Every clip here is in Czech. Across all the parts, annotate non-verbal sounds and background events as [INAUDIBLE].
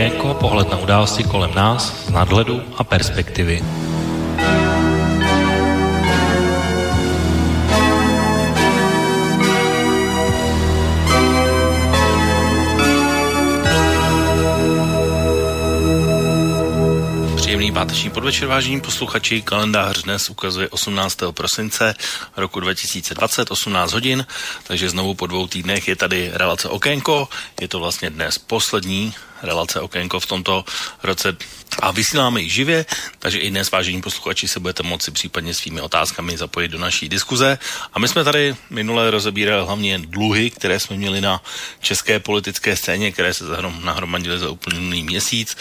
okénko, pohled na události kolem nás z nadhledu a perspektivy. Příjemný páteční podvečer, vážení posluchači. Kalendář dnes ukazuje 18. prosince roku 2020, 18 hodin, takže znovu po dvou týdnech je tady relace Okénko. Je to vlastně dnes poslední relace Okénko v tomto roce a vysíláme ji živě, takže i dnes, vážení posluchači, se budete moci případně svými otázkami zapojit do naší diskuze. A my jsme tady minule rozebírali hlavně dluhy, které jsme měli na české politické scéně, které se nahromadily za úplný měsíc,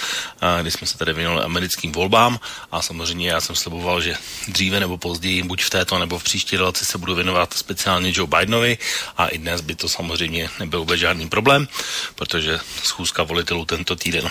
kdy jsme se tady věnovali americkým volbám a samozřejmě já jsem sliboval, že dříve nebo později, buď v této nebo v příští relaci se budu věnovat speciálně Joe Bidenovi a i dnes by to samozřejmě nebyl vůbec žádný problém, protože schůzka volitelů tento týden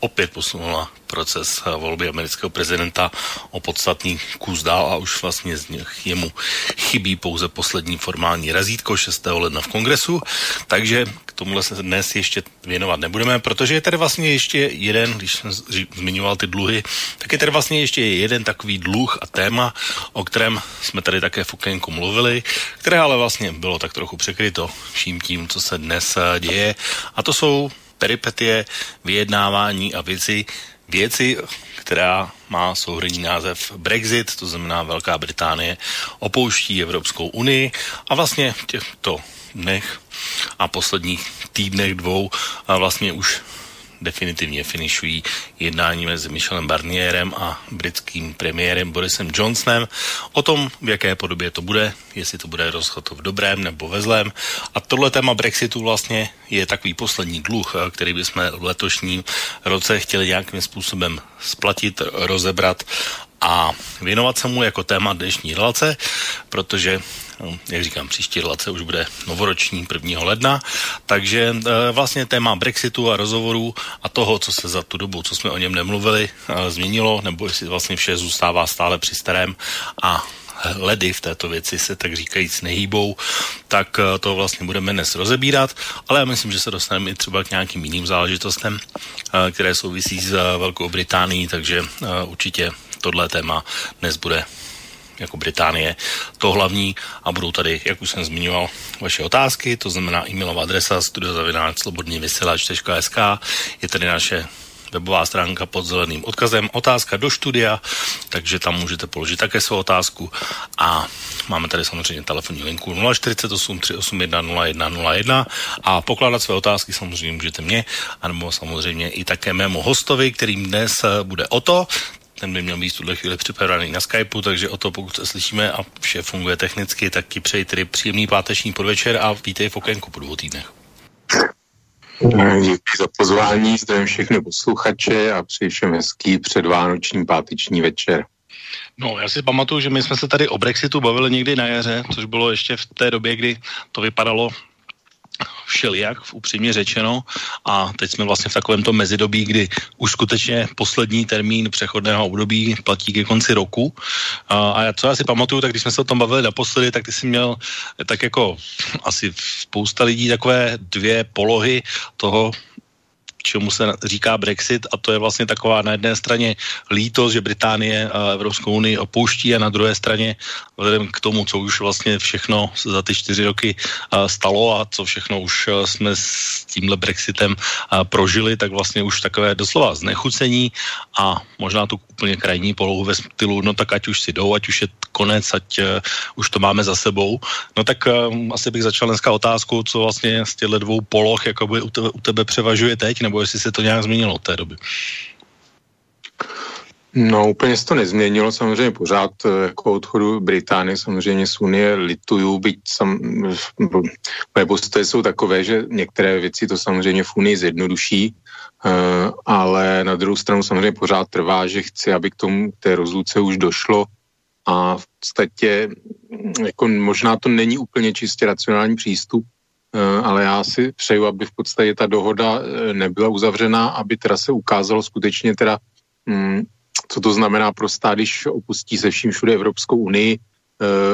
opět posunula proces volby amerického prezidenta o podstatný kus dál a už vlastně z nich jemu chybí pouze poslední formální razítko 6. ledna v kongresu, takže k tomuhle se dnes ještě věnovat nebudeme, protože je tady vlastně ještě jeden, když jsem zmiňoval ty dluhy, tak je tady vlastně ještě jeden takový dluh a téma, o kterém jsme tady také v okénku mluvili, které ale vlastně bylo tak trochu překryto vším tím, co se dnes děje a to jsou peripetie, vyjednávání a věci, věci, která má souhrný název Brexit, to znamená Velká Británie opouští Evropskou unii a vlastně v těchto dnech a posledních týdnech dvou a vlastně už definitivně finišují jednání mezi Michelem Barnierem a britským premiérem Borisem Johnsonem o tom, v jaké podobě to bude, jestli to bude rozchod v dobrém nebo ve zlém. A tohle téma Brexitu vlastně je takový poslední dluh, který bychom v letošním roce chtěli nějakým způsobem splatit, rozebrat a věnovat se mu jako téma dnešní relace, protože no, jak říkám, příští relace už bude novoroční 1. ledna, takže e, vlastně téma Brexitu a rozhovorů a toho, co se za tu dobu, co jsme o něm nemluvili, e, změnilo, nebo jestli vlastně vše zůstává stále při starém a ledy v této věci se tak říkajíc nehýbou, tak e, to vlastně budeme dnes rozebírat, ale já myslím, že se dostaneme i třeba k nějakým jiným záležitostem, e, které souvisí s Velkou Británií, takže e, určitě tohle téma dnes bude jako Británie to hlavní a budou tady, jak už jsem zmiňoval, vaše otázky, to znamená e-mailová adresa studiozavináč.slobodnývysílač.sk je tady naše webová stránka pod zeleným odkazem otázka do studia, takže tam můžete položit také svou otázku. A máme tady samozřejmě telefonní linku 048 381 0101 a pokládat své otázky samozřejmě můžete mě, anebo samozřejmě i také mému hostovi, kterým dnes bude o to, ten by měl být v tuhle chvíli připravený na Skypeu, takže o to, pokud se slyšíme a vše funguje technicky, tak ti přeji tedy příjemný páteční podvečer a vítej v okénku po dvou týdnech. Díky za pozvání, zdravím všechny posluchače a přeji všem hezký předvánoční páteční večer. No, já si pamatuju, že my jsme se tady o Brexitu bavili někdy na jaře, což bylo ještě v té době, kdy to vypadalo všelijak, upřímně řečeno. A teď jsme vlastně v takovém tom mezidobí, kdy už skutečně poslední termín přechodného období platí ke konci roku. A, a co já si pamatuju, tak když jsme se o tom bavili naposledy, tak ty jsi měl tak jako asi spousta lidí takové dvě polohy toho, čemu se říká Brexit a to je vlastně taková na jedné straně lítost, že Británie a Evropskou unii opouští a na druhé straně vzhledem k tomu, co už vlastně všechno za ty čtyři roky stalo a co všechno už jsme s tímhle Brexitem prožili, tak vlastně už takové doslova znechucení a možná tu úplně krajní polohu ve stylu, no tak ať už si jdou, ať už je konec, ať uh, už to máme za sebou. No tak uh, asi bych začal dneska otázku, co vlastně z těchto dvou poloh jakoby u tebe, u tebe převažuje teď, nebo jestli se to nějak změnilo od té doby. No úplně se to nezměnilo, samozřejmě pořád eh, jako odchodu Británie, samozřejmě z Unie lituju, byť sam, moje postoje jsou takové, že některé věci to samozřejmě v Unii zjednoduší, uh, ale na druhou stranu samozřejmě pořád trvá, že chci, aby k tomu k té rozluce už došlo a v podstatě mm, jako možná to není úplně čistě racionální přístup, ale já si přeju, aby v podstatě ta dohoda nebyla uzavřená, aby teda se ukázalo skutečně teda um, co to znamená pro stát, když opustí se vším všude Evropskou unii,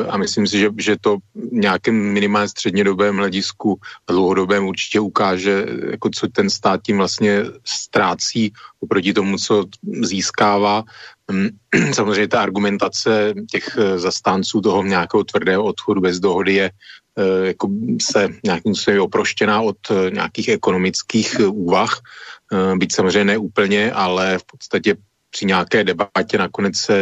a myslím si, že, že to nějakém minimálně střednědobém hledisku a dlouhodobém určitě ukáže, jako co ten stát tím vlastně ztrácí oproti tomu, co získává. Hm, [CLEARS THROAT] samozřejmě ta argumentace těch zastánců toho nějakého tvrdého odchodu bez dohody je jako se nějakým způsobem oproštěná od nějakých ekonomických úvah, byť samozřejmě neúplně, ale v podstatě při nějaké debatě nakonec se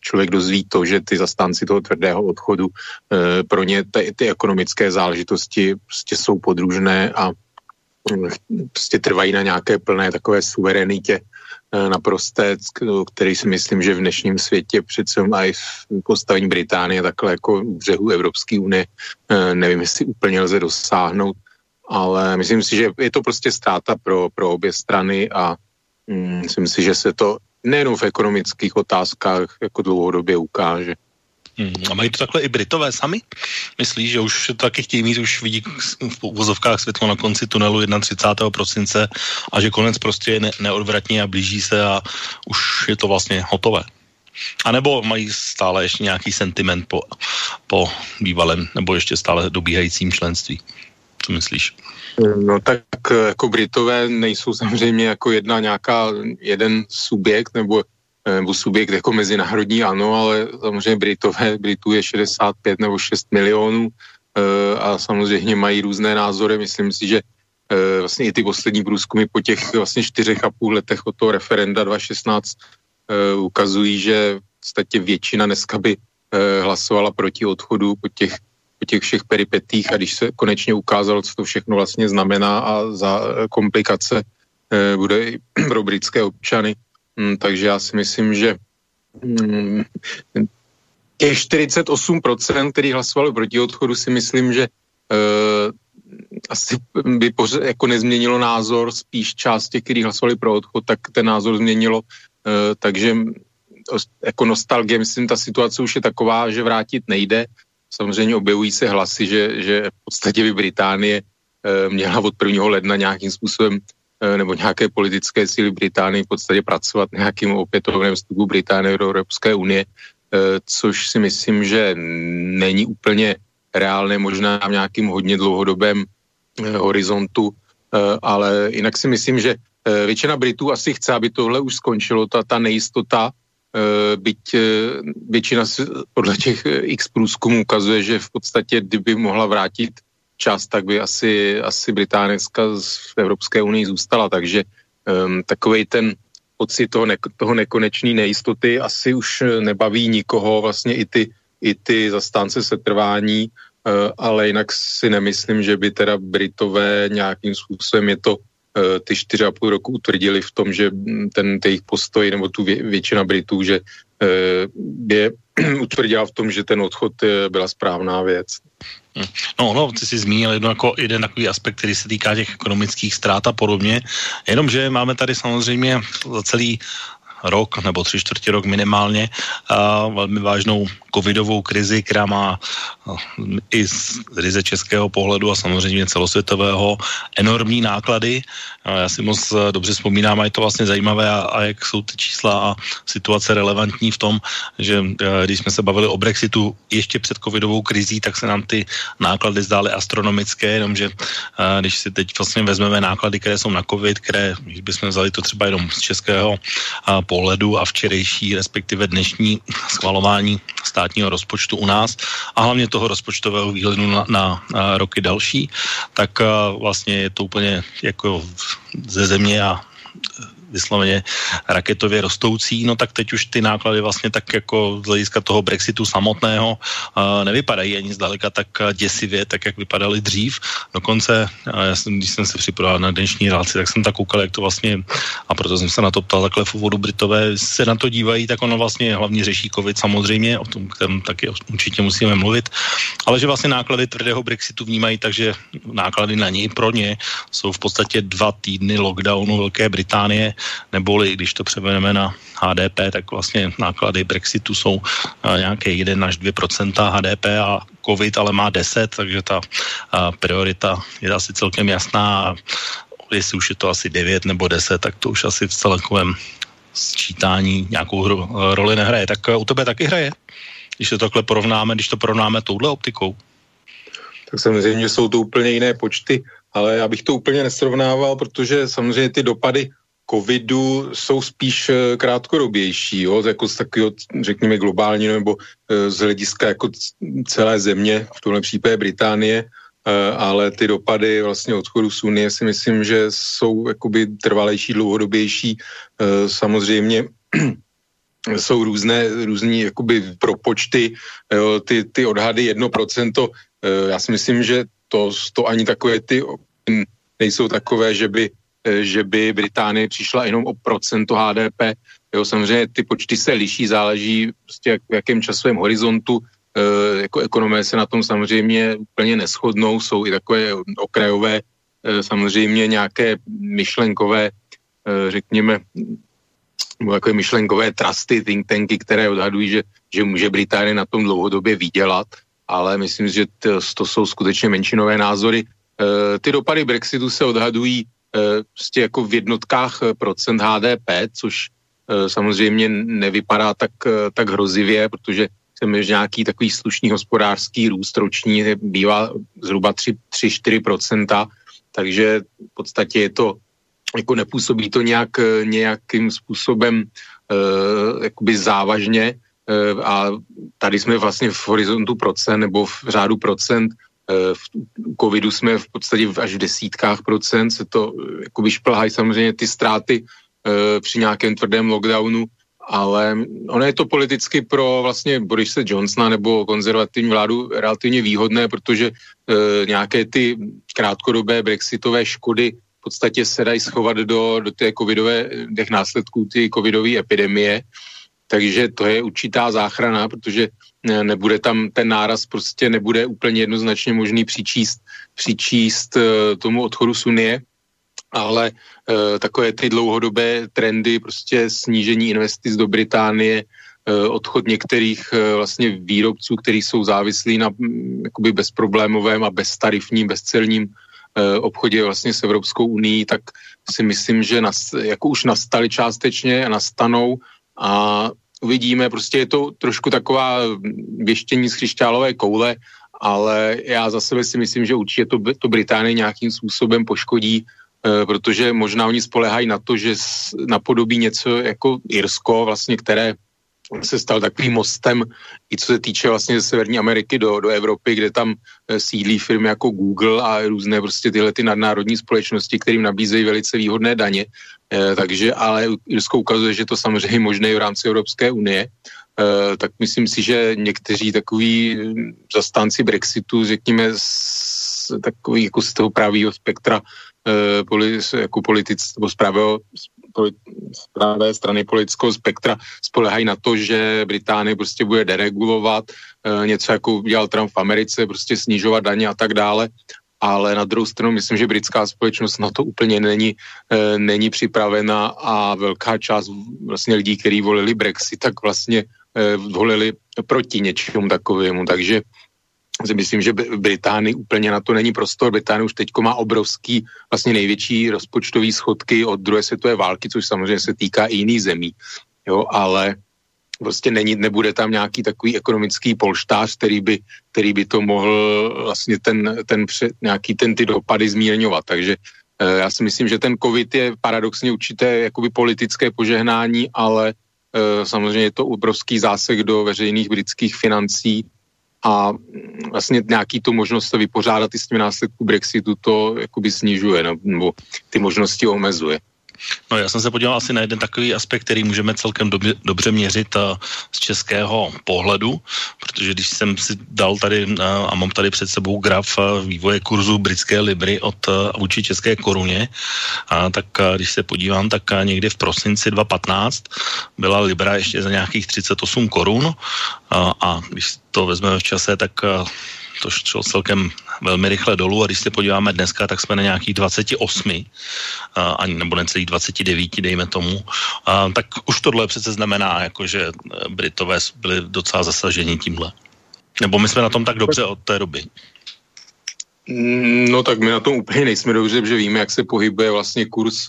člověk dozví to, že ty zastánci toho tvrdého odchodu eh, pro ně ty, ty ekonomické záležitosti prostě jsou podružné a hm, prostě trvají na nějaké plné takové suverenitě eh, naprosté, který si myslím, že v dnešním světě přece i v postavení Británie takhle jako v břehu Evropské unie eh, nevím, jestli úplně lze dosáhnout, ale myslím si, že je to prostě ztráta pro, pro obě strany a mm, myslím si, že se to nejenom v ekonomických otázkách jako dlouhodobě ukáže. A mají to takhle i Britové sami? Myslíš, že už to taky chtějí mít, už vidí v uvozovkách světlo na konci tunelu 31. prosince a že konec prostě je ne- neodvratně a blíží se a už je to vlastně hotové? A nebo mají stále ještě nějaký sentiment po, po bývalém nebo ještě stále dobíhajícím členství? Co myslíš? No tak jako Britové nejsou samozřejmě jako jedna nějaká, jeden subjekt nebo, nebo subjekt jako mezinárodní, ano, ale samozřejmě Britové, Britů je 65 nebo 6 milionů eh, a samozřejmě mají různé názory. Myslím si, že eh, vlastně i ty poslední průzkumy po těch vlastně čtyřech a půl letech od toho referenda 2016 eh, ukazují, že v podstatě většina dneska by hlasovala proti odchodu po těch po těch všech peripetích a když se konečně ukázalo, co to všechno vlastně znamená a za eh, komplikace eh, bude i [CLEARS THROAT] pro britské občany. Mm, takže já si myslím, že mm, těch 48%, který hlasovali proti odchodu, si myslím, že uh, asi by pořád jako nezměnilo názor, spíš část těch, kteří hlasovali pro odchod, tak ten názor změnilo, uh, takže jako nostalgie, myslím, ta situace už je taková, že vrátit nejde, Samozřejmě objevují se hlasy, že, že v podstatě by Británie e, měla od 1. ledna nějakým způsobem nebo nějaké politické síly Británie v podstatě pracovat nějakým opětovném vstupu Británie do Evropské unie, e, což si myslím, že není úplně reálné, možná v nějakým hodně dlouhodobém e, horizontu, ale jinak si myslím, že většina Britů asi chce, aby tohle už skončilo, ta, ta nejistota, Eh, byť eh, většina podle těch eh, x průzkumů ukazuje, že v podstatě, kdyby mohla vrátit čas, tak by asi, asi Británie v Evropské unii zůstala, takže um, takovej ten pocit toho, ne, toho nekonečné nejistoty asi už nebaví nikoho, vlastně i ty, i ty zastánce setrvání, uh, ale jinak si nemyslím, že by teda Britové nějakým způsobem je to Eh, ty čtyři a půl roku utvrdili v tom, že ten jejich postoj nebo tu vě, většina Britů, že eh, je [CLEARS THROAT] utvrdila v tom, že ten odchod byla správná věc. Hm. No, no, ty jsi zmínil jedno, jako jeden takový aspekt, který se týká těch ekonomických ztrát a podobně. Jenomže máme tady samozřejmě za celý rok nebo tři čtvrtě rok minimálně a velmi vážnou covidovou krizi, která má i z ryze českého pohledu a samozřejmě celosvětového enormní náklady. Já si moc eh, dobře vzpomínám a je to vlastně zajímavé a, a jak jsou ty čísla a situace relevantní v tom, že eh, když jsme se bavili o Brexitu ještě před covidovou krizí, tak se nám ty náklady zdály astronomické, jenomže eh, když si teď vlastně vezmeme náklady, které jsou na covid, které, když bychom vzali to třeba jenom z českého pohledu a včerejší, respektive dnešní schvalování státního rozpočtu u nás a hlavně toho rozpočtového výhledu na, na, roky další, tak vlastně je to úplně jako ze země a vysloveně raketově rostoucí, no tak teď už ty náklady vlastně tak jako z hlediska toho Brexitu samotného uh, nevypadají ani zdaleka tak děsivě, tak jak vypadaly dřív. Dokonce, uh, já jsem, když jsem se připravil na dnešní relaci, tak jsem tak koukal, jak to vlastně, a proto jsem se na to ptal takhle v úvodu Britové, se na to dívají, tak ono vlastně hlavně řeší COVID samozřejmě, o tom, kterém taky určitě musíme mluvit, ale že vlastně náklady tvrdého Brexitu vnímají, takže náklady na něj pro ně jsou v podstatě dva týdny lockdownu Velké Británie, neboli když to převedeme na HDP, tak vlastně náklady Brexitu jsou eh, nějaké 1 až 2% HDP a COVID ale má 10, takže ta eh, priorita je asi celkem jasná. Jestli už je to asi 9 nebo 10, tak to už asi v celkovém sčítání nějakou hru, roli nehraje. Tak eh, u tebe taky hraje? když to takhle porovnáme, když to porovnáme touhle optikou? Tak samozřejmě jsou to úplně jiné počty, ale já bych to úplně nesrovnával, protože samozřejmě ty dopady covidu jsou spíš eh, krátkodobější, jo, jako z takového, řekněme, globální nebo eh, z hlediska jako celé země, v tomhle případě Británie, eh, ale ty dopady vlastně odchodu z Unie si myslím, že jsou jakoby trvalejší, dlouhodobější. Samozřejmě [CLEARS THROAT] jsou různé, různý jakoby propočty, jo, ty, ty odhady 1%, já si myslím, že to, to ani takové ty nejsou takové, že by že by Británie přišla jenom o procento HDP. Jo, samozřejmě ty počty se liší, záleží prostě jak, v jakém časovém horizontu. E, jako ekonomé se na tom samozřejmě úplně neschodnou, jsou i takové okrajové, e, samozřejmě nějaké myšlenkové, e, řekněme, takové myšlenkové trusty, think tanky, které odhadují, že, že může Británie na tom dlouhodobě vydělat, ale myslím, že to, to jsou skutečně menšinové názory. E, ty dopady Brexitu se odhadují prostě jako v jednotkách eh, procent HDP, což eh, samozřejmě nevypadá tak, tak hrozivě, protože chceme, že nějaký takový slušný hospodářský růst roční bývá zhruba 3-4%, takže v podstatě je to, jako nepůsobí to nějak, nějakým způsobem jakoby závažně a tady jsme vlastně v horizontu procent nebo v řádu procent Eh, v covidu jsme v podstatě až v desítkách procent, se to eh, jako vyšplhají samozřejmě ty ztráty eh, při nějakém tvrdém lockdownu, ale ono je to politicky pro vlastně Borise Johnsona nebo konzervativní vládu relativně výhodné, protože nějaké ty krátkodobé brexitové škody v podstatě se dají schovat do, do té covidové, těch následků ty covidové epidemie, takže to je určitá záchrana, protože nebude tam ten náraz, prostě nebude úplně jednoznačně možný přičíst, přičíst uh, tomu odchodu z Unie, ale uh, takové ty dlouhodobé trendy, prostě snížení investic do Británie, uh, odchod některých vlastně výrobců, kteří jsou závislí na mm, jakoby bezproblémovém a beztarifním, bezcelním obchodě vlastně s Evropskou unii, tak si myslím, že nas, jako už nastali částečně a nastanou a uvidíme, prostě je to trošku taková věštění z křišťálové koule, ale já za sebe si myslím, že určitě to, to Británii nějakým způsobem poškodí, e, protože možná oni spolehají na to, že napodobí něco jako Irsko, vlastně, které se stal takovým mostem, i co se týče vlastně Severní Ameriky do, do Evropy, kde tam eh, sídlí firmy jako Google a různé prostě tyhle ty nadnárodní společnosti, kterým nabízejí velice výhodné daně. E, takže, ale Irsko ukazuje, že to samozřejmě možné v rámci Evropské unie. E, tak myslím si, že někteří takový hm, zastánci Brexitu, řekněme, z, takový jako z toho pravého spektra e, poli, jako politic, nebo z pravého z pravé strany politického spektra spolehají na to, že Británie prostě bude deregulovat, něco jako udělal Trump v Americe, prostě snižovat daně a tak dále ale na druhou stranu myslím, že britská společnost na to úplně není, e, není připravena a velká část vlastně lidí, kteří volili Brexit, tak vlastně e, volili proti něčemu takovému, takže si myslím, že Británii úplně na to není prostor. Británie už teď má obrovský, vlastně největší rozpočtový schodky od druhé světové války, což samozřejmě se týká i jiných zemí. Jo, ale prostě není, nebude tam nějaký takový ekonomický polštář, který by, který by to mohl vlastně ten, ten před, nějaký ten ty dopady zmírňovat. Takže e, já si myslím, že ten covid je paradoxně určité jakoby politické požehnání, ale e, samozřejmě je to obrovský zásek do veřejných britských financí a vlastně nějaký tu možnost se vypořádat i s tím následku Brexitu to jakoby snižuje nebo ty možnosti omezuje. No já jsem se podíval asi na jeden takový aspekt, který můžeme celkem dobře, dobře měřit uh, z českého pohledu, protože když jsem si dal tady uh, a mám tady před sebou graf uh, vývoje kurzu britské libry od vůči české koruně, uh, tak když se podívám, tak někdy v prosinci 2015 byla libra ještě za nějakých 38 korun a když to vezmeme v čase, tak to šlo celkem velmi rychle dolů a když se podíváme dneska, tak jsme na nějakých 28, ani nebo necelých 29, dejme tomu, a, tak už tohle přece znamená, jako, že Britové byli docela zasaženi tímhle. Nebo my jsme na tom tak dobře od té doby. No tak my na tom úplně nejsme dobře, že víme, jak se pohybuje vlastně kurz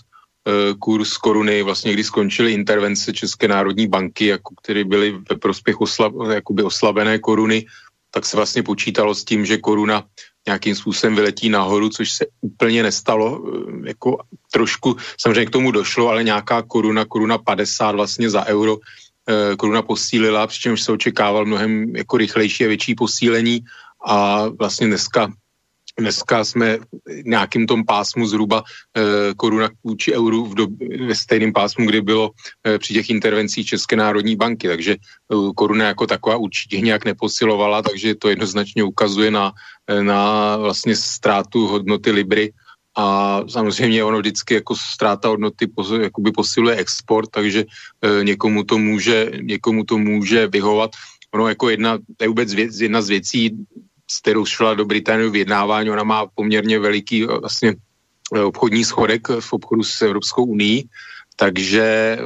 kurz koruny, vlastně když skončily intervence České národní banky, jako, které byly ve prospěch oslab, jakoby oslabené koruny, tak se vlastně počítalo s tím, že koruna nějakým způsobem vyletí nahoru, což se úplně nestalo. Eh, jako trošku samozřejmě k tomu došlo, ale nějaká koruna, koruna 50 vlastně za euro eh, koruna posílila, přičemž se očekával mnohem jako rychlejší a větší posílení a vlastně dneska Dneska jsme v nějakým tom pásmu zhruba e, koruna vůči euru v dob, ve stejném pásmu, kdy bylo e, při těch intervencích České národní banky, takže e, koruna jako taková určitě nějak neposilovala, takže to jednoznačně ukazuje na, na vlastně ztrátu hodnoty Libry a samozřejmě ono vždycky jako ztráta hodnoty jakoby posiluje export, takže e, někomu to může, někomu to může vyhovat. Ono jako jedna, to je vůbec věc, jedna z věcí, s kterou šla do Británie vyjednávání, ona má poměrně veliký eh, vlastně eh, obchodní schodek v obchodu s Evropskou unii, takže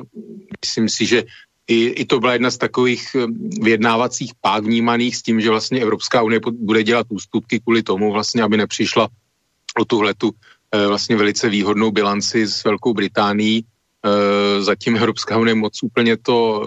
myslím si, že i, i to byla jedna z takových eh, vyjednávacích pák vnímaných s tím, že vlastně Evropská unie bude dělat ústupky kvůli tomu, vlastně, aby nepřišla o tuhletu vlastně velice výhodnou bilanci s Velkou Británií. Zatím Evropská unie moc úplně to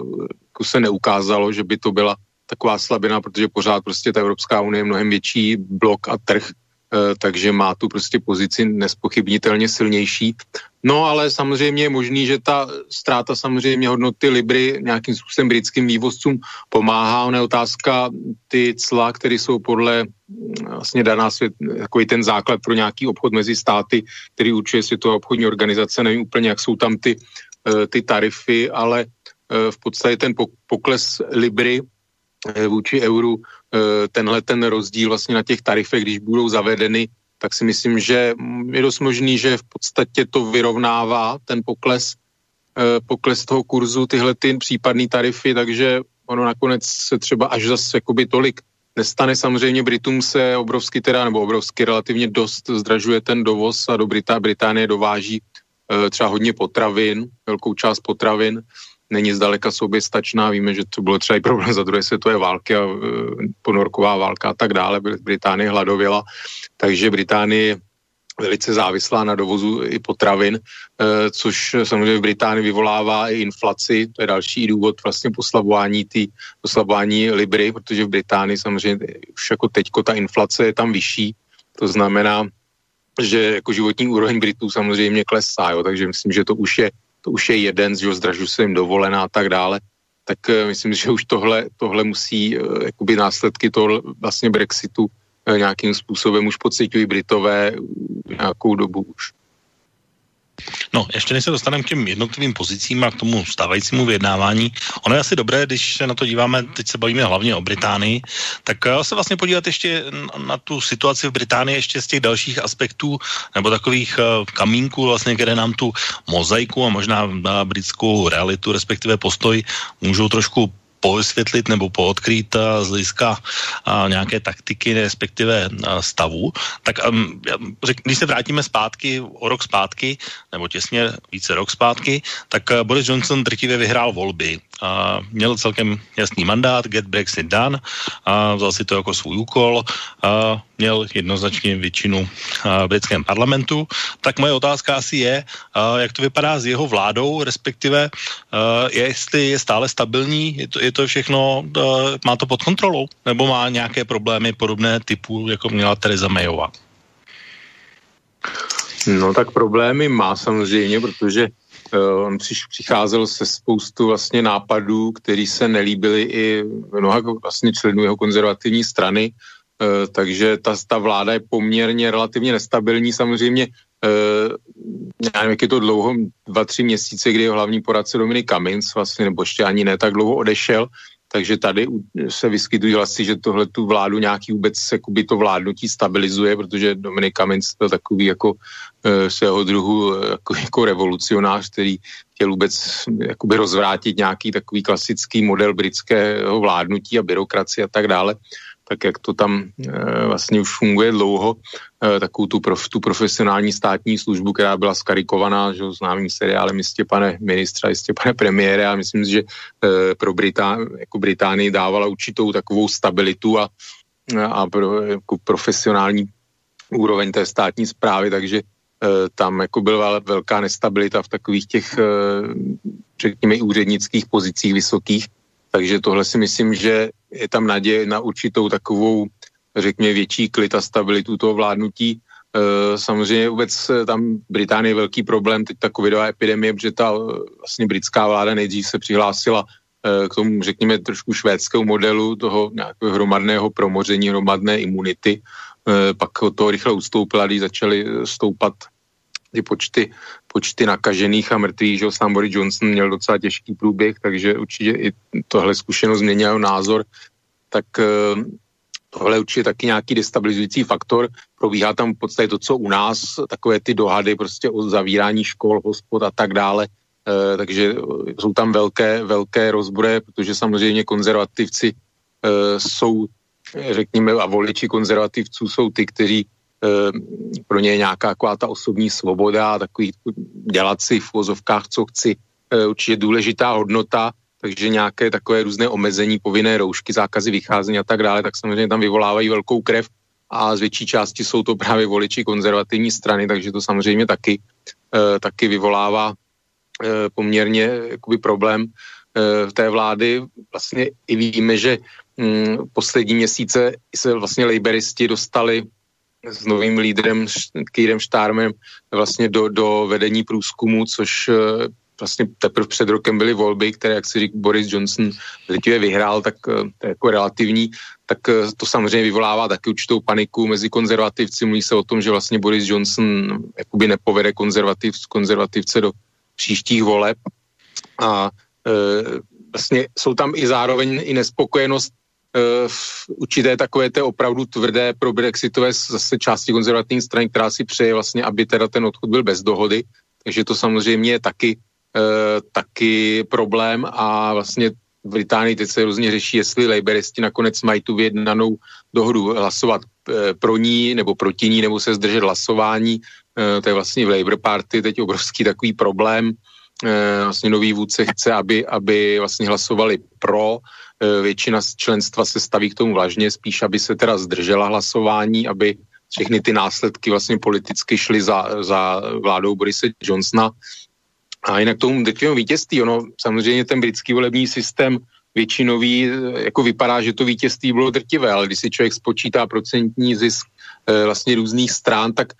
jako se neukázalo, že by to byla taková slabina, protože pořád prostě ta Evropská unie je mnohem větší blok a trh, eh, takže má tu prostě pozici nespochybnitelně silnější. No ale samozřejmě je možný, že ta ztráta samozřejmě hodnoty Libry nějakým způsobem britským vývozcům pomáhá. Ona je otázka ty cla, které jsou podle mm, vlastně daná svět, takový ten základ pro nějaký obchod mezi státy, který určuje Světová obchodní organizace. Nevím úplně, jak jsou tam ty, eh, ty tarify, ale eh, v podstatě ten pokles Libry vůči euru eh, tenhle ten rozdíl vlastně na těch tarifech, když budou zavedeny, tak si myslím, že je dost možný, že v podstatě to vyrovnává ten pokles, eh, pokles toho kurzu, tyhle ty případné tarify, takže ono nakonec se třeba až zase jakoby tolik nestane. Samozřejmě Britům se obrovsky teda, nebo obrovsky relativně dost zdražuje ten dovoz a do Britá, Británie dováží třeba hodně potravin, velkou část potravin, není zdaleka soběstačná. Víme, že to bylo třeba i problém za druhé světové války a e, ponorková válka a tak dále. Británie hladověla, takže Británie velice závislá na dovozu i potravin, e, což samozřejmě v Británii vyvolává i inflaci, to je další důvod vlastně poslabování, tý, poslabování Libry, protože v Británii samozřejmě už jako teďko ta inflace je tam vyšší, to znamená, že jako životní úroveň Britů samozřejmě klesá, jo, takže myslím, že to už je to už je jeden, že zdražu se jim dovolená a tak dále, tak uh, myslím, že už tohle, tohle musí, uh, jakoby následky toho vlastně Brexitu uh, nějakým způsobem už pocitují Britové nějakou dobu už. No, ještě než se dostaneme k těm jednotlivým pozicím a k tomu stávajícímu vyjednávání, ono je asi dobré, když se na to díváme, teď se bavíme hlavně o Británii, tak eh, se vlastně podívat ještě na tu situaci v Británii ještě z těch dalších aspektů, nebo takových eh, kamínků, vlastně, které nám tu mozaiku a možná britskou realitu, respektive postoj, můžou trošku povysvětlit nebo poodkrýt z hlediska nějaké taktiky, respektive stavu, tak když se vrátíme zpátky, o rok zpátky, nebo těsně více rok zpátky, tak Boris Johnson drtivě vyhrál volby. A měl celkem jasný mandát, get Brexit done, a vzal si to jako svůj úkol, a měl jednoznačně většinu v britském parlamentu. Tak moje otázka asi je, jak to vypadá s jeho vládou, respektive je, jestli je stále stabilní, je to, je to všechno, má to pod kontrolou, nebo má nějaké problémy podobné typu, jako měla Teresa Mayová? No tak problémy má samozřejmě, protože on přicházel se spoustu vlastně nápadů, který se nelíbily i mnoha vlastně členů jeho konzervativní strany, uh, takže ta, ta vláda je poměrně relativně nestabilní. Samozřejmě uh, já nevím, jak je to dlouho, dva, tři měsíce, kdy jeho hlavní poradce Dominik Kamins vlastně, nebo ještě ani ne tak dlouho odešel, takže tady se vyskytují hlasy, že tohle tu vládu nějaký vůbec jakoby to vládnutí stabilizuje, protože Dominik Kamins byl takový jako e, svého druhu e, jako, jako revolucionář, který chtěl vůbec jakoby rozvrátit nějaký takový klasický model britského vládnutí a byrokracie a tak dále tak jak to tam e, vlastně už funguje dlouho, e, takovou tu, prof, tu profesionální státní službu, která byla skarikovaná, že známým seriálem jistě pane ministra, jistě pane premiére a myslím si, že e, pro Britá, jako Británii dávala určitou takovou stabilitu a, a pro, jako profesionální úroveň té státní zprávy, takže tam jako byla velká nestabilita v takových těch, řekněme, úřednických pozicích vysokých, takže tohle si myslím, že je tam naděje na určitou takovou, řekněme, větší klid a stabilitu toho vládnutí. Samozřejmě vůbec tam Británie je velký problém, teď ta covidová epidemie, protože ta vlastně britská vláda nejdřív se přihlásila k tomu, řekněme, trošku švédskému modelu toho nějakého hromadného promoření, hromadné imunity, Eh, pak toho rychle ustoupila, když začaly eh, stoupat ty počty, počty nakažených a mrtvých, že sám Boris Johnson měl docela těžký průběh, takže určitě i tohle zkušenost změnila názor, tak eh, tohle je určitě taky nějaký destabilizující faktor. Probíhá tam v podstatě to, co u nás, takové ty dohady prostě o zavírání škol, hospod a tak dále, takže jsou tam velké, velké rozbroje, protože samozřejmě konzervativci jsou řekněme, a voliči konzervativců jsou ty, kteří eh, pro ně je nějaká taková ta osobní svoboda takový dělat si v vozovkách, co chci, eh, určitě důležitá hodnota, takže nějaké takové různé omezení, povinné roušky, zákazy vycházení a tak dále, tak samozřejmě tam vyvolávají velkou krev a z větší části jsou to právě voliči konzervativní strany, takže to samozřejmě taky, eh, taky vyvolává poměrně jakoby problém v té vlády. Vlastně i víme, že mm, poslední měsíce se vlastně laboristi dostali s novým lídrem Kýrem Štármem vlastně do, do vedení průzkumu, což eh, vlastně teprve před rokem byly volby, které, jak si říká Boris Johnson, drtivě vyhrál, tak eh, to je jako relativní, tak eh, to samozřejmě vyvolává taky určitou paniku mezi konzervativci. Mluví se o tom, že vlastně Boris Johnson jakoby nepovede konzervativ, konzervativce do příštích voleb a e, vlastně jsou tam i zároveň i nespokojenost v určité takové té opravdu tvrdé pro brexitové zase části konzervativní strany, která si přeje vlastně, aby teda ten odchod byl bez dohody, takže to samozřejmě je taky, uh, taky problém a vlastně v Británii teď se různě řeší, jestli laboristi nakonec mají tu vyjednanou dohodu hlasovat uh, pro ní nebo proti ní, nebo se zdržet hlasování. To je vlastně v Labour Party teď obrovský takový problém. Vlastně nový vůdce chce, aby, aby vlastně hlasovali pro, většina členstva se staví k tomu vážně, spíš aby se teda zdržela hlasování, aby všechny ty následky vlastně politicky šly za, za vládou Borise Johnsona. A jinak tomu drtivému vítězství, ono samozřejmě ten britský volební systém většinový, e, jako vypadá, že to vítězství bylo drtivé, ale když si člověk spočítá procentní zisk e, vlastně různých strán, tak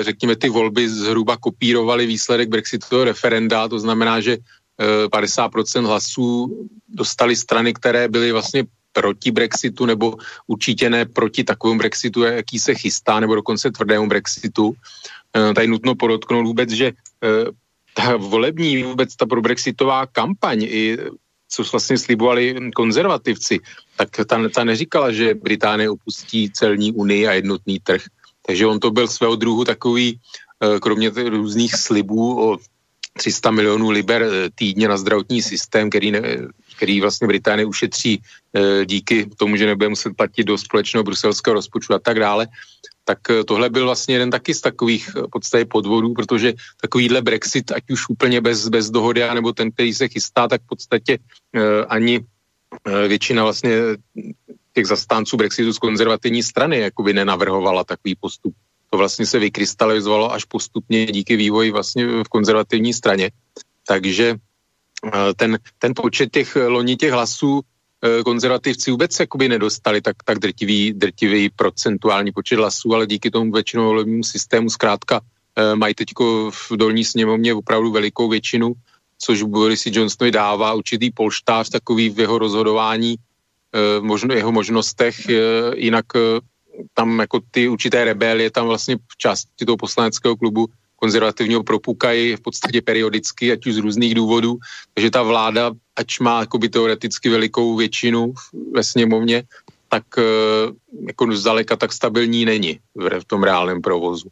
řekněme ty volby zhruba kopírovaly výsledek Brexitového referenda, to znamená, že 50% hlasů dostali strany, které byly vlastně proti Brexitu nebo určitě ne proti takovému Brexitu, jaký se chystá, nebo dokonce tvrdému Brexitu. Eh, tady nutno podotknout vůbec, že eh, ta volební vůbec ta pro Brexitová kampaň i co vlastně slibovali konzervativci, tak ta, ta neříkala, že Británie opustí celní unii a jednotný trh. Takže on to byl svého druhu takový, eh, kromě různých slibů o 300 milionů liber eh, týdně na zdravotní systém, který, ne, který vlastně Británie ušetří e, díky tomu, že nebude muset platit do společného bruselského rozpočtu a tak dále, tak eh, tohle byl vlastně jeden taky z takových podstatě podvodů, protože takovýhle Brexit, ať už úplně bez, bez dohody, nebo ten, který se chystá, tak v podstatě ani většina vlastně těch zastánců Brexitu z konzervativní strany jakoby nenavrhovala takový postup to vlastně se vykrystalizovalo až postupně díky vývoji vlastně v konzervativní straně. Takže eh, ten, ten počet těch loni těch hlasů eh, konzervativci vůbec jakoby nedostali tak, tak drtivý, drtivý procentuální počet hlasů, ale díky tomu většinou volebnímu systému zkrátka eh, mají teď v dolní sněmovně opravdu velikou většinu, což Borisi Johnsonovi dává určitý polštář takový v jeho rozhodování, možno, jeho možnostech, jinak tam jako ty určité rebelie tam vlastně části toho poslaneckého klubu konzervativního propukají v podstatě periodicky, ať už z různých důvodů. Takže ta vláda, ač má jakoby teoreticky velikou většinu ve sněmovně, tak eh, jako zdaleka tak stabilní není v tom reálném provozu.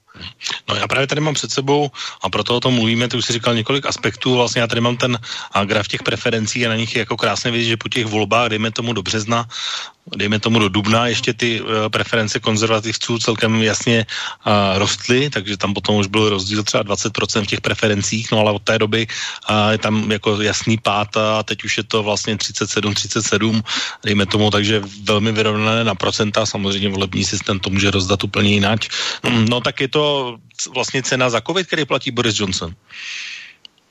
No já právě tady mám před sebou, a proto o tom mluvíme, ty už si říkal několik aspektů, vlastně já tady mám ten graf těch preferencí a na nich je jako krásně vidět, že po těch volbách, dejme tomu do března, dejme tomu do dubna, ještě ty uh, preference konzervativců celkem jasně uh, rostly, takže tam potom už byl rozdíl třeba 20% v těch preferencích, no ale od té doby uh, je tam jako jasný pád a teď už je to vlastně 37, 37, dejme tomu, takže velmi vyrovnané na procenta, samozřejmě volební systém to může rozdat úplně jinak. No tak je to vlastně cena za covid, který platí Boris Johnson.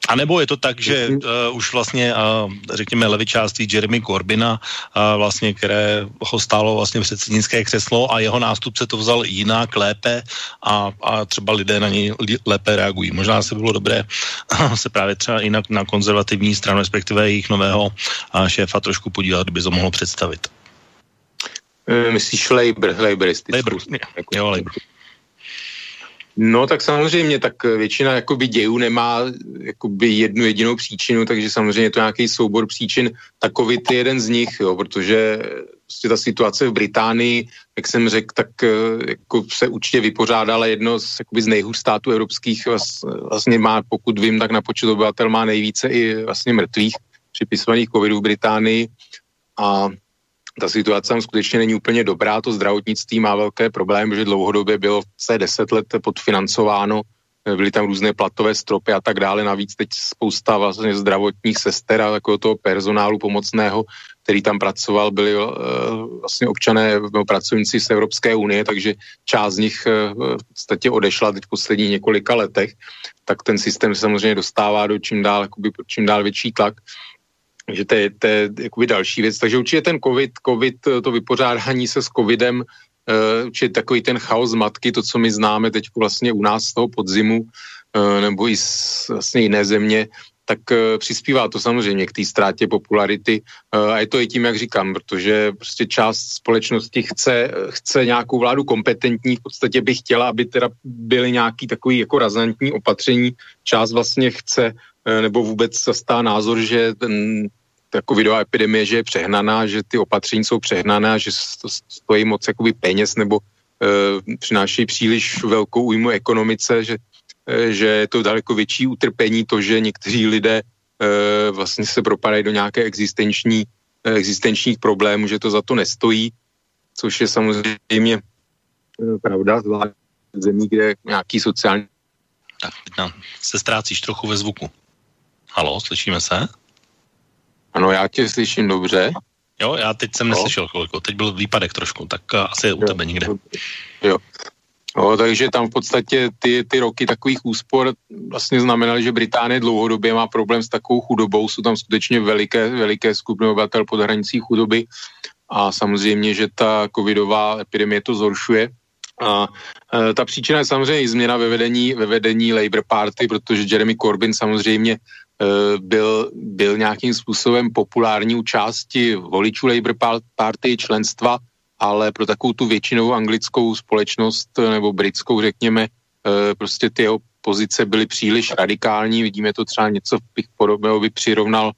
A nebo je to tak, že uh, už vlastně, uh, řekněme, levičáství Jeremy Corbina, uh, vlastně, které ho stálo vlastně předsednické křeslo a jeho nástupce to vzal jinak, lépe a, a třeba lidé na něj lépe reagují. Možná se bylo dobré se právě třeba jinak na konzervativní stranu, respektive jejich nového uh, šéfa trošku podívat, kdyby to mohlo představit. Myslíš Labour, Labouristický? Labour, jo, Labour. No tak samozřejmě, tak většina jakoby dějů nemá jakoby jednu jedinou příčinu, takže samozřejmě je to nějaký soubor příčin. Tak COVID je jeden z nich, jo, protože prostě ta situace v Británii, jak jsem řekl, tak eh, jako se určitě vypořádala jedno z, jakoby z nejhůř států evropských, vlastně má, pokud vím, tak na počet obyvatel má nejvíce i vlastně mrtvých připisovaných covidu v Británii a ta situace tam skutečně není úplně dobrá, to zdravotnictví má velké problémy, že dlouhodobě bylo se deset let podfinancováno, byly tam různé platové stropy a tak dále, navíc teď spousta vlastně zdravotních sester a takového toho personálu pomocného, který tam pracoval, byli uh, vlastně občané, pracovníci z Evropské unie, takže část z nich uh, v podstatě odešla teď v posledních několika letech, tak ten systém samozřejmě dostává do čím dál, jakoby, čím dál větší tlak. Takže to je, to je jakoby další věc. Takže určitě ten COVID, COVID, to vypořádání se s COVIDem, uh, určitě takový ten chaos matky, to, co my známe teď vlastně u nás z toho podzimu, uh, nebo i z vlastně jiné země, tak uh, přispívá to samozřejmě k té ztrátě popularity. A je to i tím, jak říkám, protože prostě část společnosti chce, chce nějakou vládu kompetentní, v podstatě by chtěla, aby teda byly nějaký takový jako razantní opatření, část vlastně chce Eh, nebo vůbec zastá názor, že ten covidová epidemie, že je přehnaná, že ty opatření jsou přehnaná, že to stojí moc jakoby peněz nebo e, přináší příliš velkou újmu ekonomice, že, e, že je to daleko větší utrpení to, že někteří lidé e, vlastně se propadají do nějaké existenční, e, existenčních problémů, že to za to nestojí, což je samozřejmě pravda, zvlášť v zemí, kde nějaký sociální tak no, se ztrácíš trochu ve zvuku. Halo, slyšíme se? Ano, já tě slyším dobře. Jo, já teď jsem no. neslyšel chvilku, teď byl výpadek trošku, tak uh, asi je u jo. tebe někde. Jo. No, takže tam v podstatě ty, ty roky takových úspor vlastně znamenaly, že Británie dlouhodobě má problém s takovou chudobou, jsou tam skutečně veliké, veliké skupiny obyvatel pod hranicí chudoby a samozřejmě, že ta covidová epidemie to zhoršuje. A e, ta příčina je samozřejmě i změna ve vedení, ve vedení Labour Party, protože Jeremy Corbyn samozřejmě Eh, byl, byl nějakým způsobem populární u části voličů Labour Party členstva, ale pro takovou tu většinovou anglickou společnost eh, nebo britskou, řekněme, eh, prostě ty jeho pozice byly příliš radikální. Vidíme to třeba něco bych podobného by přirovnal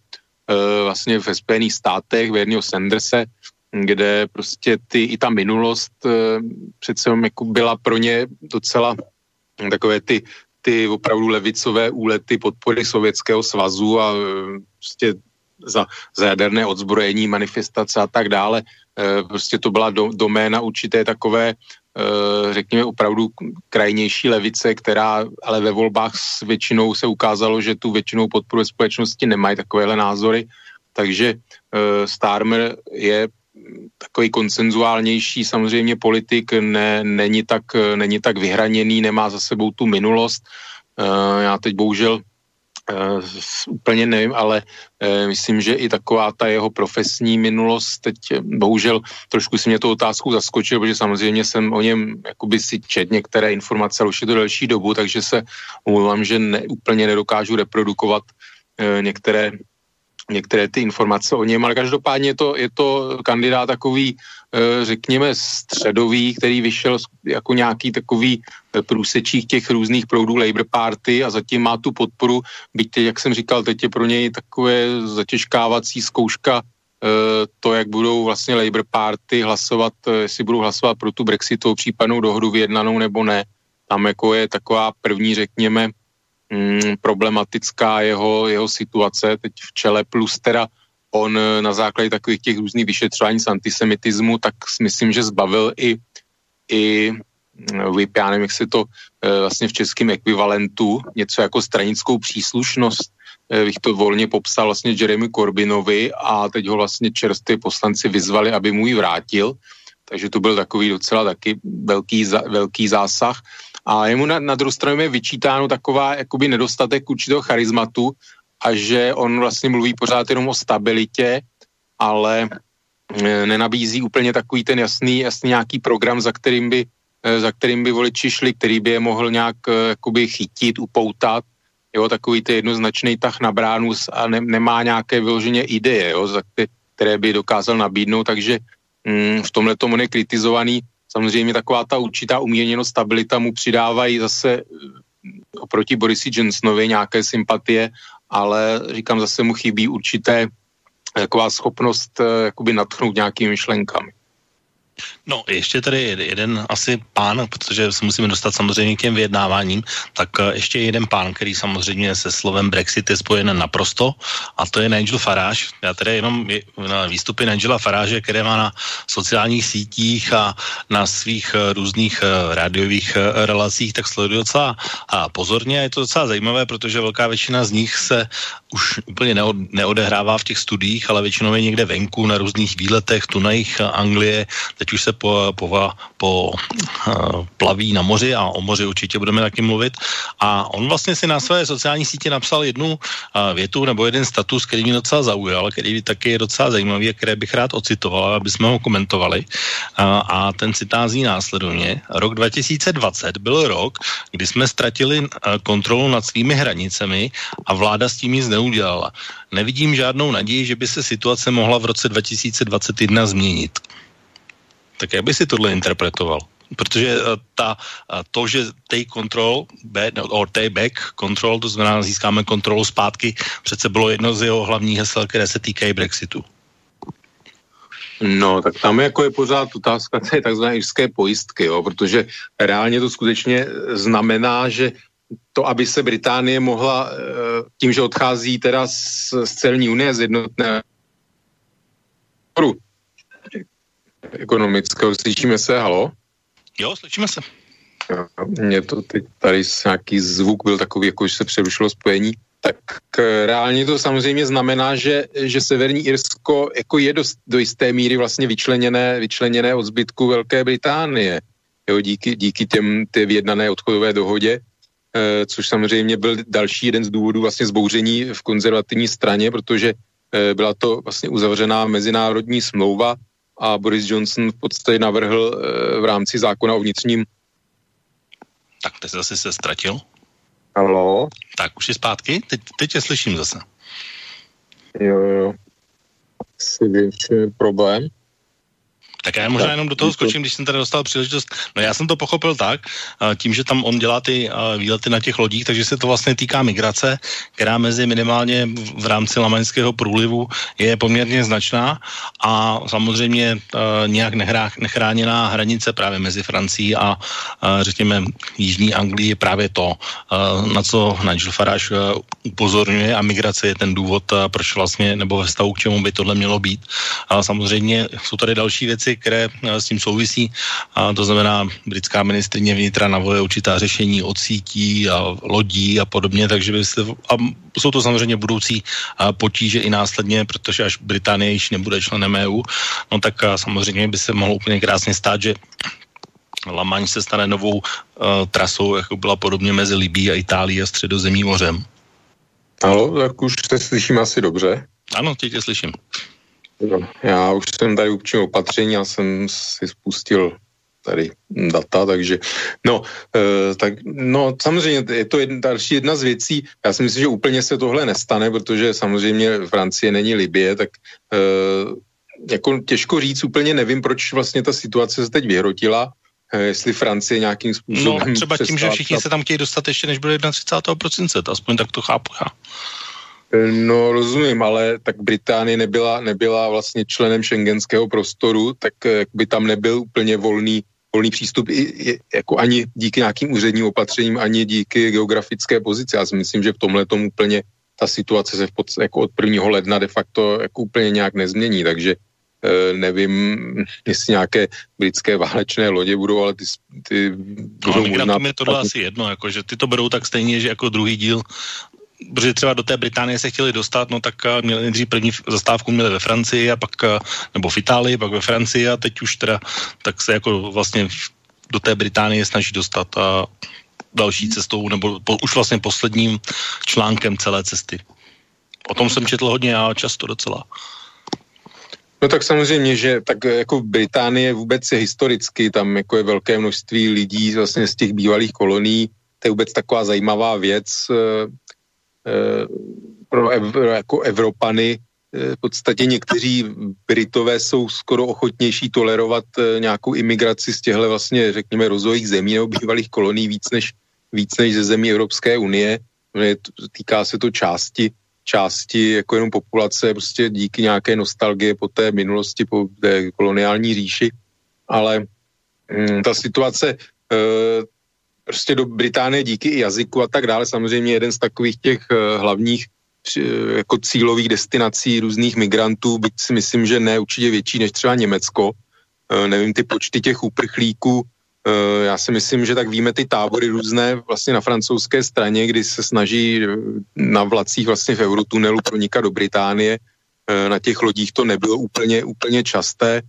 vlastně ve Spojených státech, Verního Sanderse, kde prostě ty, i ta minulost přece jako byla pro ně docela takové ty ty opravdu levicové úlety podpory Sovětského svazu a e, prostě za, za jaderné odzbrojení, manifestace a tak dále. E, prostě to byla do, doména určité takové, e, řekněme, opravdu krajnější levice, která ale ve volbách s většinou se ukázalo, že tu většinou podporu společnosti nemají takovéhle názory. Takže Starmer je takový konsenzuálnější samozřejmě politik, ne, není, tak, není tak vyhraněný, nemá za sebou tu minulost. Uh, já teď bohužel uh, úplně nevím, ale uh, myslím, že i taková ta jeho profesní minulost, teď bohužel trošku si mě to otázku zaskočil, protože samozřejmě jsem o něm jakoby si čet některé informace, ale už je to delší dobu, takže se umluvám, že ne, úplně nedokážu reprodukovat některé některé ty informace o něm, ale každopádně je to, je to kandidát takový, eh, řekněme, středový, který vyšel jako nějaký takový eh, průsečích těch různých proudů Labour Party a zatím má tu podporu, byť teď, jak jsem říkal, teď je pro něj takové zatěžkávací zkouška eh, to, jak budou vlastně Labour Party hlasovat, jestli budou hlasovat pro tu Brexitovou případnou dohodu vyjednanou nebo ne. Tam jako je taková první, řekněme, mm, problematická jeho, jeho situace teď v čele, plus teda on eh, na základě takových těch různých vyšetřování z antisemitismu, tak myslím, že zbavil i, i mm, VIP, já nevím, jak se to e, vlastně v českém ekvivalentu, něco jako stranickou příslušnost, e, bych to volně popsal vlastně Jeremy Corbynovi a teď ho vlastně čerstvě poslanci vyzvali, aby mu ji vrátil. Takže to byl takový docela taky velký, velký zásah. A jemu na, na druhou stranu je vyčítáno taková jakoby nedostatek určitého charizmatu a že on vlastně mluví pořád jenom o stabilitě, ale e, nenabízí úplně takový ten jasný, jasný nějaký program, za kterým by, e, za kterým by voliči šli, který by je mohl nějak e, jakoby chytit, upoutat, jo, takový ty jednoznačný tah na bránu a ne, nemá nějaké vyloženě ideje, jo, za které by dokázal nabídnout, takže mm, v tomhle tomu je kritizovaný. Samozřejmě taková ta určitá umírněnost, stabilita mu přidávají zase oproti Borisi Johnsonovi nějaké sympatie, ale říkám, zase mu chybí určité taková schopnost eh, jakoby natchnout nějakými myšlenkami. No, ještě tady jeden asi pán, protože se musíme dostat samozřejmě k těm vyjednáváním, tak eh, ještě jeden pán, který samozřejmě se slovem Brexit je spojen naprosto a to je Nigel Farage. Já tady jenom na výstupy Nigela Farage, které má na sociálních sítích a na svých eh, různých eh, rádiových relacích, tak sleduju docela a pozorně je to docela zajímavé, protože velká většina z nich se už úplně neodehrává v těch studiích, ale většinou je někde venku na různých výletech, tunajích Anglie, teď už se po, po, po uh, plaví na moři a o moři určitě budeme taky mluvit. A on vlastně si na své sociální sítě napsal jednu uh, větu nebo jeden status, který mě docela zaujal, který taky je docela zajímavý a které bych rád ocitoval, aby jsme ho komentovali. Uh, a ten citát zní následovně. Rok 2020 byl rok, kdy jsme ztratili kontrolu nad svými hranicemi a vláda s tím nic neudělala. Nevidím žádnou naději, že by se situace mohla v roce 2021 změnit. Tak jak by si tohle interpretoval? Protože eh, ta, eh, to, že take control, or take back control, to znamená získáme kontrolu zpátky, přece bylo jedno z jeho hlavních hesel, které se týkají Brexitu. No, tak tam jako je pořád otázka té takzvané irské pojistky, jo, protože reálně to skutečně znamená, že to, aby se Británie mohla eh, tím, že odchází teda z, z celní unie, z jednotné ekonomického. Slyšíme se, halo? Jo, slyšíme se. Mně to teď tady nějaký zvuk byl takový, jako že se přerušilo spojení. Tak eh, reálně to samozřejmě znamená, že, že Severní Irsko jako je do, do jisté míry vlastně vyčleněné, vyčleněné od zbytku Velké Británie. Jo, díky, díky těm té vyjednané odchodové dohodě, eh, což samozřejmě byl další jeden z důvodů vlastně zbouření v konzervativní straně, protože eh, byla to vlastně uzavřená mezinárodní smlouva, a Boris Johnson v podstatě navrhl eh, v rámci zákona o vnitřním. Tak teď zase se ztratil. Halo? Tak už je zpátky, teď, teď tě slyším zase. Jo, jo. Asi větší problém. Tak já možná jenom do toho skočím, když jsem tady dostal příležitost. No já jsem to pochopil tak, tím, že tam on dělá ty výlety na těch lodích, takže se to vlastně týká migrace, která mezi minimálně v rámci Lamaňského průlivu je poměrně značná a samozřejmě nějak nechráněná hranice právě mezi Francií a řekněme Jižní Anglii je právě to, na co Nigel Farage upozorňuje a migrace je ten důvod, proč vlastně, nebo ve vztahu k čemu by tohle mělo být. A samozřejmě jsou tady další věci, které eh, s tím souvisí. A to znamená, britská ministrině vnitra navoluje určitá řešení od sítí a lodí a podobně, takže by se, a jsou to samozřejmě budoucí potíže i následně, protože až Británie již nebude členem EU, no tak samozřejmě by se mohlo úplně krásně stát, že La Manche se stane novou uh, trasou, jako byla podobně mezi Libí a Itálií a středozemí mořem. Ano, tak už se slyším asi dobře. Ano, tě tě slyším. Já už jsem tady učil opatření, já jsem si spustil tady data, takže no, e, tak, no samozřejmě je to jedna, další jedna z věcí, já si myslím, že úplně se tohle nestane, protože samozřejmě Francie není Libie, tak e, jako těžko říct, úplně nevím, proč vlastně ta situace se teď vyhrotila, e, jestli Francie nějakým způsobem... No třeba tím, že všichni se tam chtějí dostat ještě, než bude 31. prosince, to aspoň tak to chápu já. No rozumím, ale tak Británie nebyla, nebyla vlastně členem šengenského prostoru, tak eh, by tam nebyl úplně volný, volný přístup i, jako ani díky nějakým úředním opatřením, ani díky geografické pozici. Já si myslím, že v tomhle tom úplně ta situace se v pod, jako od 1. ledna de facto jako úplně nějak nezmění, takže e, nevím, jestli nějaké britské válečné lodě budou, ale ty, ty no, budou možná... je tohle asi jedno, jako, že ty to berou tak stejně, že jako druhý díl protože třeba do té Británie se chtěli dostat, no tak měli nejdřív první zastávku měli ve Francii a pak, nebo v Itálii, pak ve Francii a teď už teda tak se jako vlastně do té Británie snaží dostat a další cestou, nebo po, už vlastně posledním článkem celé cesty. O tom jsem četl hodně a často docela. No tak samozřejmě, že tak jako Británie vůbec je historicky, tam jako je velké množství lidí vlastně z těch bývalých kolonií, to je vůbec taková zajímavá věc pro, ev, jako Evropany. E, v podstatě někteří Britové jsou skoro ochotnější tolerovat e, nějakou imigraci z těchto vlastně, řekněme, rozvojích zemí nebo bývalých kolonií víc než, víc než ze zemí Evropské unie. Týká se to části části jako jenom populace prostě díky nějaké nostalgie po té minulosti, po té koloniální říši, ale mm, ta situace prostě do Británie díky i jazyku a tak dále, samozřejmě jeden z takových těch e, hlavních e, jako cílových destinací různých migrantů, byť si myslím, že ne určitě větší než třeba Německo, e, nevím ty počty těch uprchlíků, Eh, já si myslím, že tak víme ty tábory různé vlastně na francouzské straně, kdy se snaží eh, na vlacích vlastně v Eurotunelu pronikat do Británie. Eh, na těch lodích to nebylo úplně, úplně časté.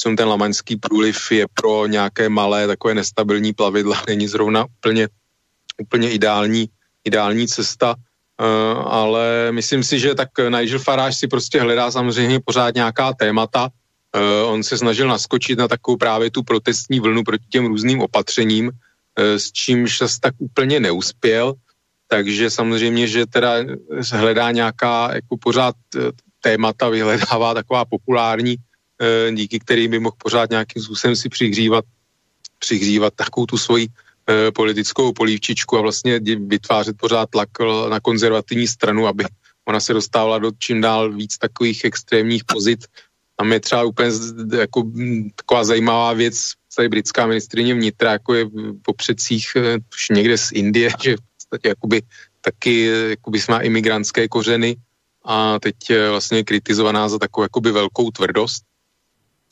Přece ten lamaňský průliv je pro nějaké malé takové nestabilní plavidla, není zrovna úplně, úplně ideální, ideální cesta. ale myslím si, že tak Nigel Farage si prostě hledá samozřejmě pořád nějaká témata, Uh, on se snažil naskočit na takovou právě tu protestní vlnu proti těm různým opatřením, uh, s čímž se tak úplně neuspěl, takže samozřejmě, že teda hledá nějaká jako pořád uh, témata, vyhledává taková populární, uh, díky kterým by mohl pořád nějakým způsobem si přihřívat, přihřívat takovou tu svoji uh, politickou polívčičku a vlastně vytvářet pořád tlak na konzervativní stranu, aby ona se dostávala do čím dál víc takových extrémních pozit, tam je třeba úplně jako taková zajímavá věc, tady britská ministrině vnitra, jako je po předcích už někde z Indie, [LAUGHS] že v podstatě jakoby taky jakoby má imigrantské kořeny a teď vlastně kritizovaná za takovou jakoby velkou tvrdost.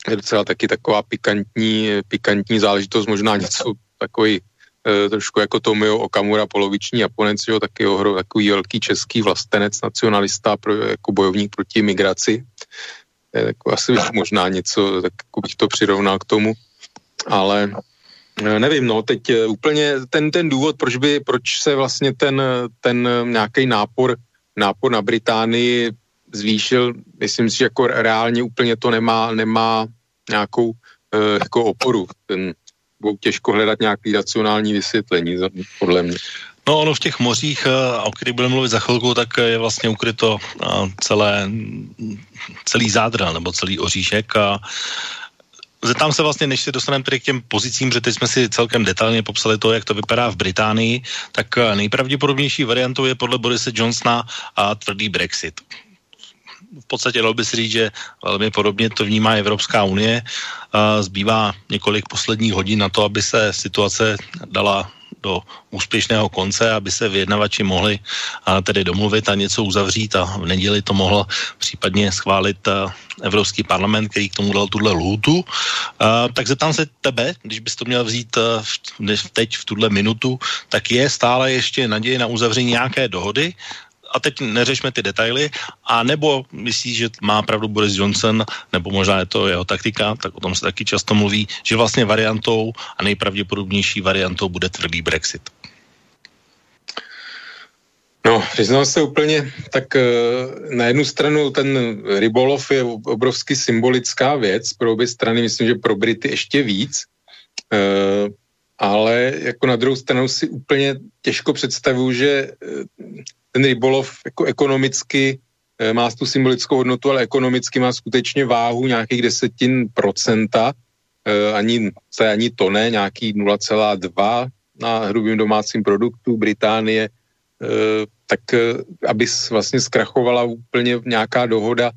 Je docela taky taková pikantní, pikantní záležitost, možná něco takový e, trošku jako Tomio Okamura, poloviční Japonec, jo, taky ohro, takový velký český vlastenec, nacionalista, pro, jako bojovník proti migraci. Jako asi možná něco, tak jako bych to přirovnal k tomu, ale eh, nevím, no, teď eh, úplně ten, ten důvod, proč by, proč se vlastně ten, ten nějaký nápor, nápor na Británii zvýšil, myslím si, že jako reálně úplně to nemá, nemá nějakou uh, jako oporu. Ten, budou těžko hledat nějaký racionální vysvětlení, podle mě. No ono v těch mořích, eh, o kterých budeme mluvit za chvilku, tak je vlastně ukryto eh, celé, celý zádra nebo celý oříšek a Zeptám se vlastně, než se dostaneme tedy k těm pozicím, že teď jsme si celkem detailně popsali to, jak to vypadá v Británii, tak nejpravděpodobnější variantou je podle Borise Johnsona a tvrdý Brexit. V podstatě dalo by si říct, že velmi podobně to vnímá Evropská unie. Zbývá několik posledních hodin na to, aby se situace dala do úspěšného konce, aby se vyjednavači mohli tedy domluvit a něco uzavřít a v neděli to mohl případně schválit Evropský parlament, který k tomu dal tuhle lhůtu. Tak zeptám se tebe, když bys to měl vzít teď v tuhle minutu, tak je stále ještě naděje na uzavření nějaké dohody, a teď neřešme ty detaily, a nebo myslíš, že má pravdu Boris Johnson, nebo možná je to jeho taktika, tak o tom se taky často mluví, že vlastně variantou a nejpravděpodobnější variantou bude tvrdý Brexit. No, přiznám se úplně, tak eh, na jednu stranu ten rybolov je obrovsky symbolická věc, pro obě strany myslím, že pro Brity ještě víc, eh, ale jako na druhou stranu si úplně těžko představuju, že eh, ten rybolov jako ekonomicky eh, má tu symbolickou hodnotu, ale ekonomicky má skutečně váhu nějakých desetin procenta, eh, ani, ani to ne, nějaký 0,2 na hrubým domácím produktu Británie, eh, tak aby vlastně zkrachovala úplně nějaká dohoda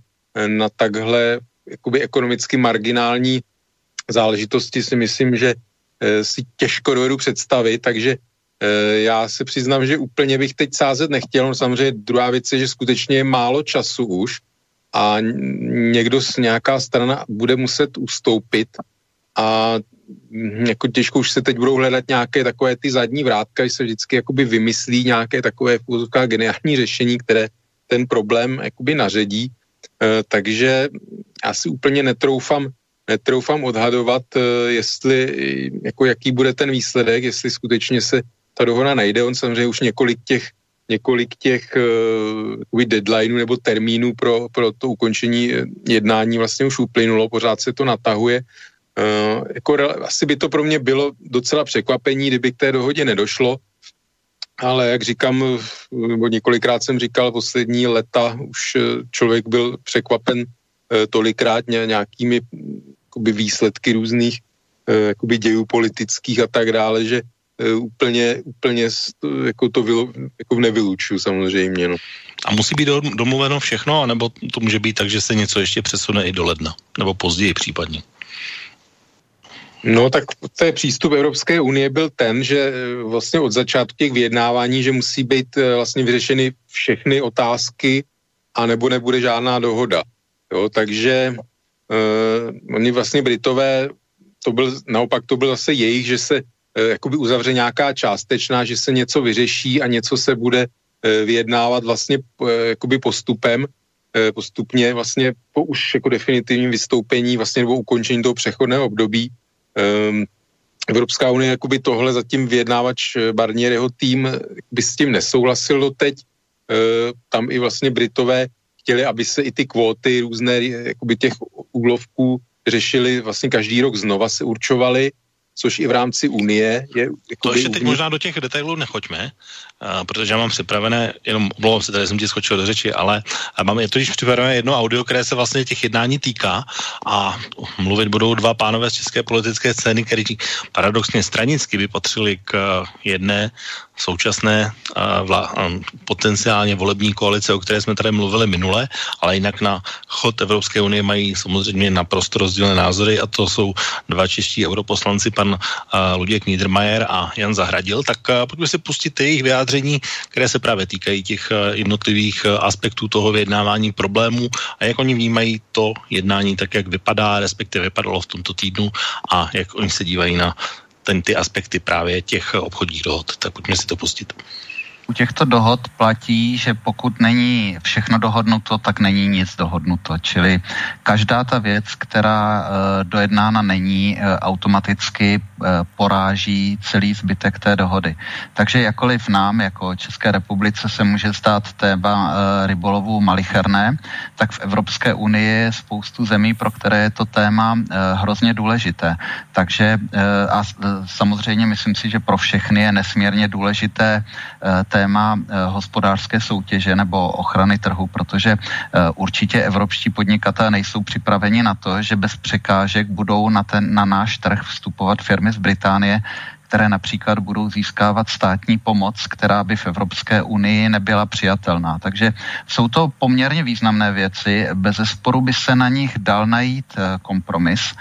na takhle jakoby ekonomicky marginální záležitosti si myslím, že si těžko dovedu představit, takže já se přiznám, že úplně bych teď sázet nechtěl, no samozřejmě druhá věc je, že skutečně je málo času už a někdo z nějaká strana bude muset ustoupit a hm, jako těžko už se teď budou hledat nějaké takové ty zadní vrátka, že se vždycky jakoby vymyslí nějaké takové v geniální řešení, které ten problém jakoby naředí. E, takže já si úplně netroufám, netroufám odhadovat, e, jestli, jako jaký bude ten výsledek, jestli skutečně se ta dohoda najde. On samozřejmě už několik těch několik těch uh, deadlineů nebo termínů pro, pro to ukončení jednání vlastně už uplynulo, pořád se to natahuje. Uh, jako, asi by to pro mě bylo docela překvapení, kdyby k té dohodě nedošlo, ale jak říkám, nebo několikrát jsem říkal, poslední leta už člověk byl překvapen uh, tolikrát nějakými jakoby, výsledky různých uh, dějů politických a tak dále, že úplně, úplně jako to vylo, jako nevylučuju samozřejmě. No. A musí být domluveno všechno, anebo to může být tak, že se něco ještě přesune i do ledna, nebo později případně? No tak ten přístup Evropské unie byl ten, že e, vlastně od začátku těch vyjednávání, že musí být e, vlastně vyřešeny všechny otázky a nebo nebude žádná dohoda. Jo, takže uh, oni vlastně Britové, to byl, naopak to byl zase jejich, že se Eh, jakoby uzavře nějaká částečná, že se něco vyřeší a něco se bude eh, vyjednávat vlastně eh, jakoby postupem, postupně vlastně po už jako definitivním vystoupení vlastně nebo ukončení toho přechodného období. Ehm, Evropská unie jakoby tohle zatím vyjednávač Barnier jeho tým by s tím nesouhlasil doteď. Tam i vlastně Britové chtěli, aby se i ty kvóty různé jakoby těch úlovků řešili vlastně každý rok znova se určovaly což i v rámci Unie je... Jako to ještě teď možná do těch detailů nechoďme, uh, protože já mám připravené, jenom omlouvám se, tady jsem ti skočil do řeči, ale mám je totiž připravené jedno audio, které se vlastně těch jednání týká a mluvit budou dva pánové z české politické scény, kteří paradoxně stranicky by patřili k jedné současné vla, potenciálně volební koalice, o které jsme tady mluvili minule, ale jinak na chod Evropské unie mají samozřejmě naprosto rozdílné názory a to jsou dva čeští europoslanci, pan Luděk Niedermayer a Jan Zahradil, tak pojďme si pustit jejich vyjádření, které se právě týkají těch jednotlivých aspektů toho vyjednávání problémů a jak oni vnímají to jednání tak, jak vypadá, respektive vypadalo v tomto týdnu a jak oni se dívají na ten, ty aspekty právě těch obchodních dohod. Tak pojďme si to pustit. U těchto dohod platí, že pokud není všechno dohodnuto, tak není nic dohodnuto. Čili každá ta věc, která e, dojednána není, e, automaticky e, poráží celý zbytek té dohody. Takže jakoliv nám, jako České republice, se může stát téma rybolovu malicherné, tak v Evropské unii je spoustu zemí, pro které je to téma hrozně důležité. Takže a samozřejmě myslím si, že pro všechny je nesmírně důležité e, téma eh, hospodářské soutěže nebo ochrany trhu, protože eh, určitě evropští podnikatelé nejsou připraveni na to, že bez překážek budou na, ten, na náš trh vstupovat firmy z Británie, které například budou získávat státní pomoc, která by v Evropské unii nebyla přijatelná. Takže jsou to poměrně významné věci. Bez sporu by se na nich dal najít eh, kompromis.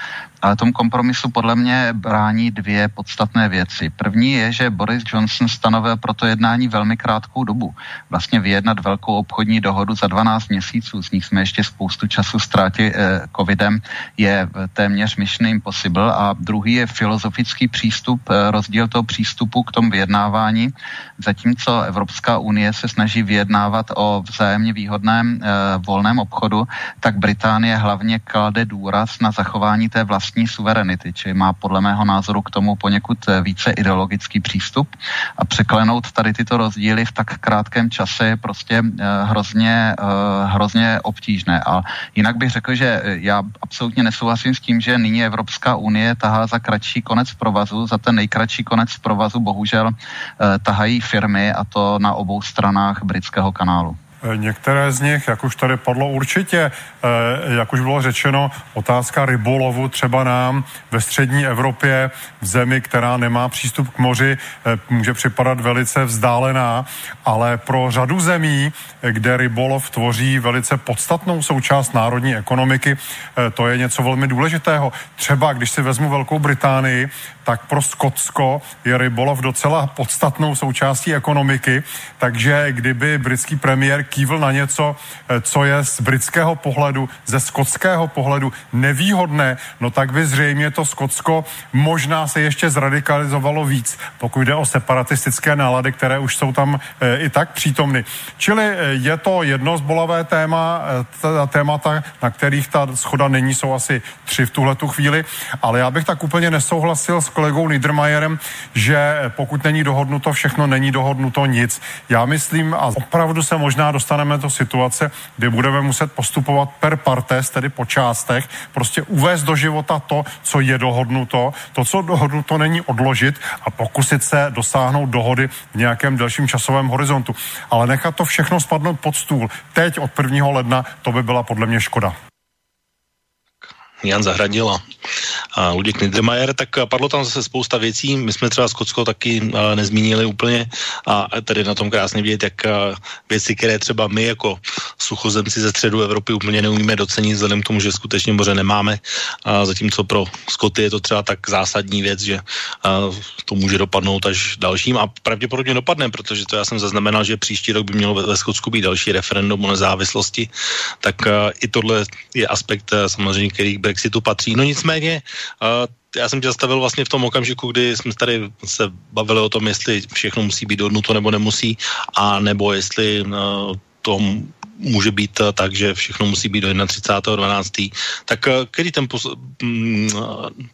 Ale tomu kompromisu podle mě brání dvě podstatné věci. První je, že Boris Johnson stanovil pro to jednání velmi krátkou dobu. Vlastně vyjednat velkou obchodní dohodu za 12 měsíců, z nich jsme ještě spoustu času ztrátili eh, covidem, je téměř mission impossible. A druhý je filozofický přístup, eh, rozdíl toho přístupu k tomu vyjednávání. Zatímco Evropská unie se snaží vyjednávat o vzájemně výhodném eh, volném obchodu, tak Británie hlavně klade důraz na zachování té vlastní vlastní suverenity, čili má podle mého názoru k tomu poněkud eh, více ideologický přístup a překlenout tady tyto rozdíly v tak krátkém čase je prostě eh, hrozně, eh, hrozně obtížné. A jinak bych řekl, že já absolutně nesouhlasím s tím, že nyní Evropská unie tahá za kratší konec provazu, za ten nejkratší konec provazu bohužel tahají firmy a to na obou stranách britského kanálu. Některé z nich, jak už tady padlo určitě, eh, jak už bylo řečeno, otázka rybolovu třeba nám ve střední Evropě, v zemi, která nemá přístup k moři, eh, může připadat velice vzdálená, ale pro řadu zemí, kde rybolov tvoří velice podstatnou součást národní ekonomiky, eh, to je něco velmi důležitého. Třeba, když si vezmu Velkou Británii, tak pro Skotsko je rybolov docela podstatnou součástí ekonomiky, takže kdyby britský premiér kývl na něco, eh, co je z britského pohledu, ze skotského pohledu nevýhodné, no tak by zřejmě to Skotsko možná se ještě zradikalizovalo víc, pokud jde o separatistické nálady, které už jsou tam e, i tak přítomny. Čili e, je to jedno zbolavé téma, témata, na kterých ta schoda není, jsou asi tři v tuhle tu chvíli, ale já bych tak úplně nesouhlasil s kolegou Niedermayerem, že pokud není dohodnuto všechno, není dohodnuto nic. Já myslím, a opravdu se možná dostaneme do situace, kdy budeme muset postupovat per partes, tedy po částech, prostě uvést do života to, co je dohodnuto, to, co dohodnuto není odložit a pokusit se dosáhnout dohody v nějakém delším časovém horizontu. Ale nechat to všechno spadnout pod stůl teď od 1. ledna, to by byla podle mě škoda. Jan Zahradil a, Luděk Niedermayer, tak padlo tam zase spousta věcí. My jsme třeba Skotsko taky a, nezmínili úplně. A tady na tom krásně vidět, jak a, věci, které třeba my jako suchozemci ze středu Evropy úplně neumíme docenit, vzhledem k tomu, že skutečně moře nemáme, a zatímco pro Skoty je to třeba tak zásadní věc, že to může dopadnout až dalším. A pravděpodobně dopadne, protože to já jsem zaznamenal, že příští rok by mělo ve, Skotsku být další referendum o nezávislosti, tak i tohle je aspekt samozřejmě, který Brexitu patří. No nicméně, uh, já jsem tě zastavil vlastně v tom okamžiku, kdy jsme tady se bavili o tom, jestli všechno musí být dohodnuto nebo nemusí, a nebo jestli uh, to může být uh, tak, že všechno musí být do 31.12. Tak uh, který ten mm,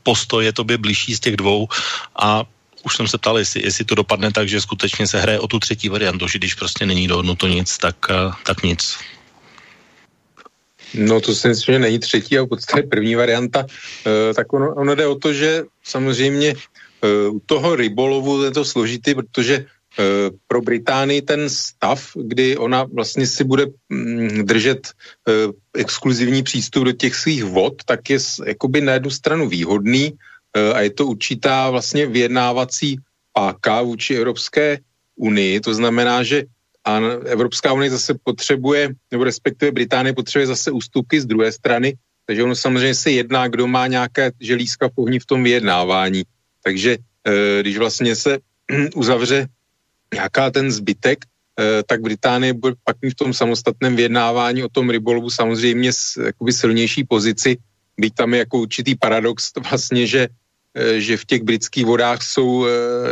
postoj je tobě blížší z těch dvou a už jsem se ptal, jestli, jestli to dopadne tak, že skutečně se hraje o tu třetí variantu, že když prostě není dohodnuto nic, tak, tak nic. No to si myslím, že není třetí a v podstatě první varianta. E, tak ono, ono jde o to, že samozřejmě e, u toho rybolovu je to složitý, protože e, pro Británii ten stav, kdy ona vlastně si bude mm, držet exkluzivní přístup do těch svých vod, tak je jakoby na jednu stranu výhodný a je to určitá vlastně vyjednávací páka vůči Evropské unii. To znamená, že a Evropská unie zase potřebuje, nebo respektive Británie potřebuje zase ústupky z druhé strany, takže ono samozřejmě se jedná, kdo má nějaké želízka pohní v tom vyjednávání. Takže e, když vlastně se [CLEARS THROAT] uzavře nějaká ten zbytek, e, tak Británie bude pak v tom samostatném vyjednávání o tom rybolovu samozřejmě s jakoby silnější pozici, byť tam je jako určitý paradox [LAUGHS] vlastně, že, e, že v těch britských vodách jsou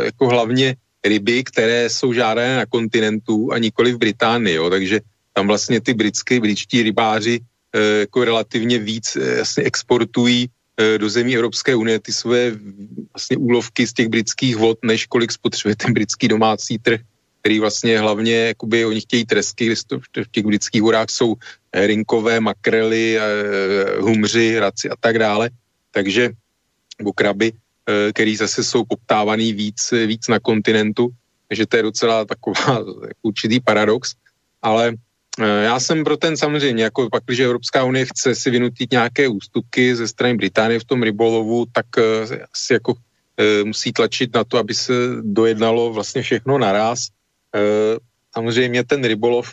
jako hlavně ryby, které jsou žádané na kontinentu a nikoli v Británii, jo, takže tam vlastně ty britské, britští rybáři e, jako relativně víc e, jasně exportují e, do zemí Evropské unie ty své vlastně úlovky z těch britských vod, než kolik spotřebuje ten britský domácí trh, který vlastně hlavně, jakoby oni chtějí tresky, v těch britských vodách jsou herinkové, makrely, e, humři, raci a tak dále, takže nebo kraby, Eh, který zase jsou poptávaný víc, víc na kontinentu, takže to je docela taková [LAUGHS] určitý paradox, ale eh, já jsem pro ten samozřejmě, jako pak, když Evropská unie chce si vynutit nějaké ústupky ze strany Británie v tom rybolovu, tak eh, asi jako musí tlačit na to, aby se dojednalo vlastně všechno naraz. Samozřejmě ten rybolov,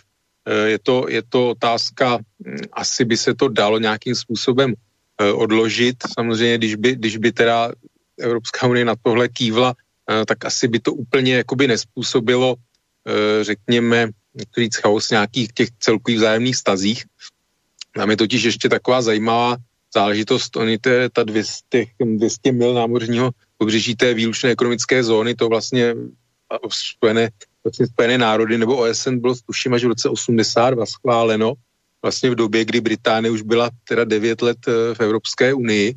je to, je to otázka, hm, asi by se to dalo nějakým způsobem odložit. Samozřejmě, když by, když by teda Evropská unie na tohle kývla, eh, tak asi by to úplně jakoby nespůsobilo, eh, řekněme, říct chaos nějakých těch celkových vzájemných stazích. Tam je totiž ještě taková zajímavá záležitost, oni to je ta 200, 200 mil námořního pobřeží té výlučné ekonomické zóny, to vlastně spojené, vlastně spojené národy nebo OSN bylo tuším až v roce 82 schváleno, vlastně v době, kdy Británie už byla teda 9 let eh, v Evropské unii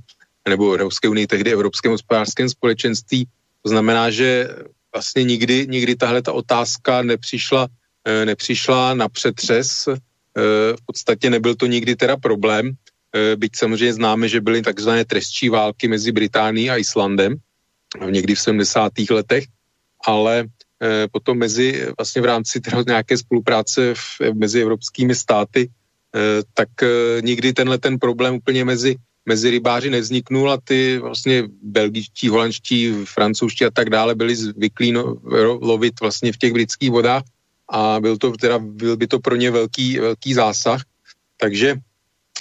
nebo Evropské unii, tehdy Evropském hospodářském společenství. To znamená, že vlastně nikdy, nikdy tahle ta otázka nepřišla, eh, nepřišla na přetřes. Eh, v podstatě nebyl to nikdy teda problém, eh, byť samozřejmě známe, že byly takzvané trestčí války mezi Británií a Islandem někdy v 70. letech, ale potom mezi, vlastně v rámci teda nějaké spolupráce v, mezi evropskými státy, tak nikdy tenhle ten problém úplně mezi mezi rybáři nevzniknul a ty vlastně belgičtí, holandští, francouzští a tak dále byli zvyklí no, lovit vlastně v těch britských vodách a byl to teda, byl by to pro ně velký, velký zásah. Takže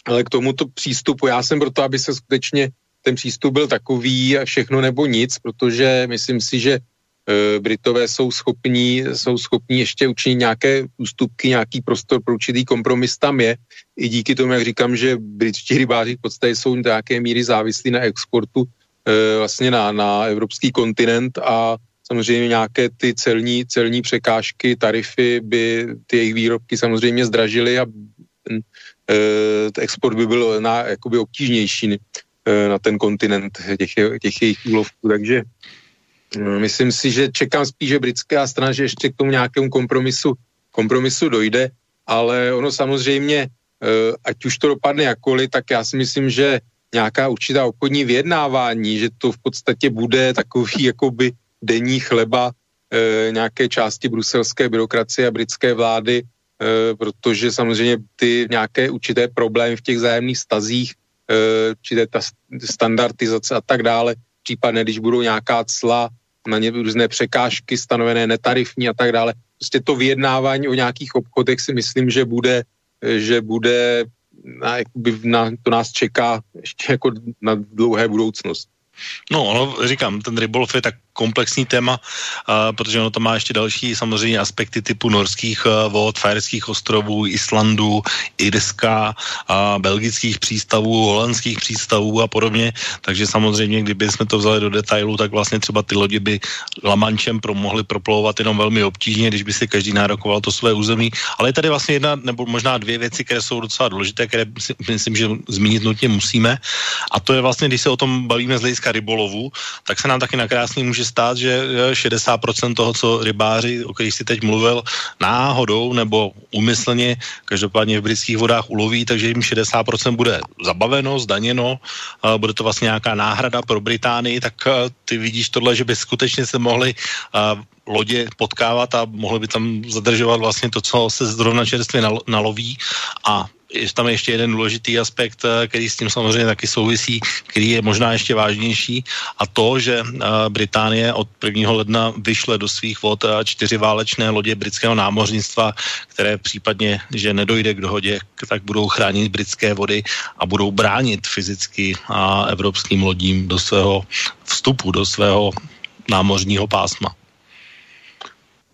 ale k tomuto přístupu já jsem proto, aby se skutečně ten přístup byl takový všechno nebo nic, protože myslím si, že Britové jsou schopní, jsou schopní ještě učinit nějaké ústupky, nějaký prostor pro určitý kompromis tam je. I díky tomu, jak říkám, že britští rybáři v podstatě jsou do nějaké míry závislí na exportu e, vlastně na, na evropský kontinent a samozřejmě nějaké ty celní, celní překážky, tarify by ty jejich výrobky samozřejmě zdražily a ten e, export by byl na, jakoby obtížnější na ten kontinent těch, těch jejich úlovků. Takže myslím si, že čekám spíš, že britská strana, že ještě k tomu nějakému kompromisu, kompromisu dojde, ale ono samozřejmě, eh, ať už to dopadne jakkoliv, tak já si myslím, že nějaká určitá obchodní vyjednávání, že to v podstatě bude takový [LAUGHS] jakoby denní chleba e, nějaké části bruselské byrokracie a britské vlády, e, protože samozřejmě ty nějaké určité problémy v těch zájemných stazích, určité ta standardizace a tak dále, případně když budou nějaká cla na ně různé překážky stanovené netarifní a tak dále. Prostě to vyjednávání o nějakých obchodech si myslím, že bude, že bude na, jakoby na, to nás čeká ještě jako na dlouhé budoucnost. No, ono, říkám, ten rybolov je tak komplexní téma, protože ono to má ještě další samozřejmě aspekty typu norských vod, Fajerských ostrovů, Islandu, Irska, uh, belgických přístavů, holandských přístavů a podobně. Takže samozřejmě, kdyby jsme to vzali do detailu, tak vlastně třeba ty lodi by Lamančem pro, mohly proplouvat jenom velmi obtížně, když by si každý nárokoval to své území. Ale je tady vlastně jedna nebo možná dvě věci, které jsou docela důležité, které si, myslím, že zmínit nutně musíme. A to je vlastně, když se o tom bavíme z hlediska rybolovu, tak se nám taky nakrásně může stát, že 60% toho, co rybáři, o kterých si teď mluvil, náhodou nebo úmyslně, každopádně v britských vodách uloví, takže jim 60% bude zabaveno, zdaněno, bude to vlastně nějaká náhrada pro Británii, tak ty vidíš tohle, že by skutečně se mohli lodě potkávat a mohli by tam zadržovat vlastně to, co se zrovna čerstvě naloví a je tam ještě jeden důležitý aspekt, eh, který s tím samozřejmě taky souvisí, který je možná ještě vážnější a to, že eh, Británie od 1. ledna vyšle do svých vod eh, čtyři válečné lodě britského námořnictva, které případně, že nedojde k dohodě, tak budou chránit britské vody a budou bránit fyzicky a evropským lodím do svého vstupu, do svého námořního pásma.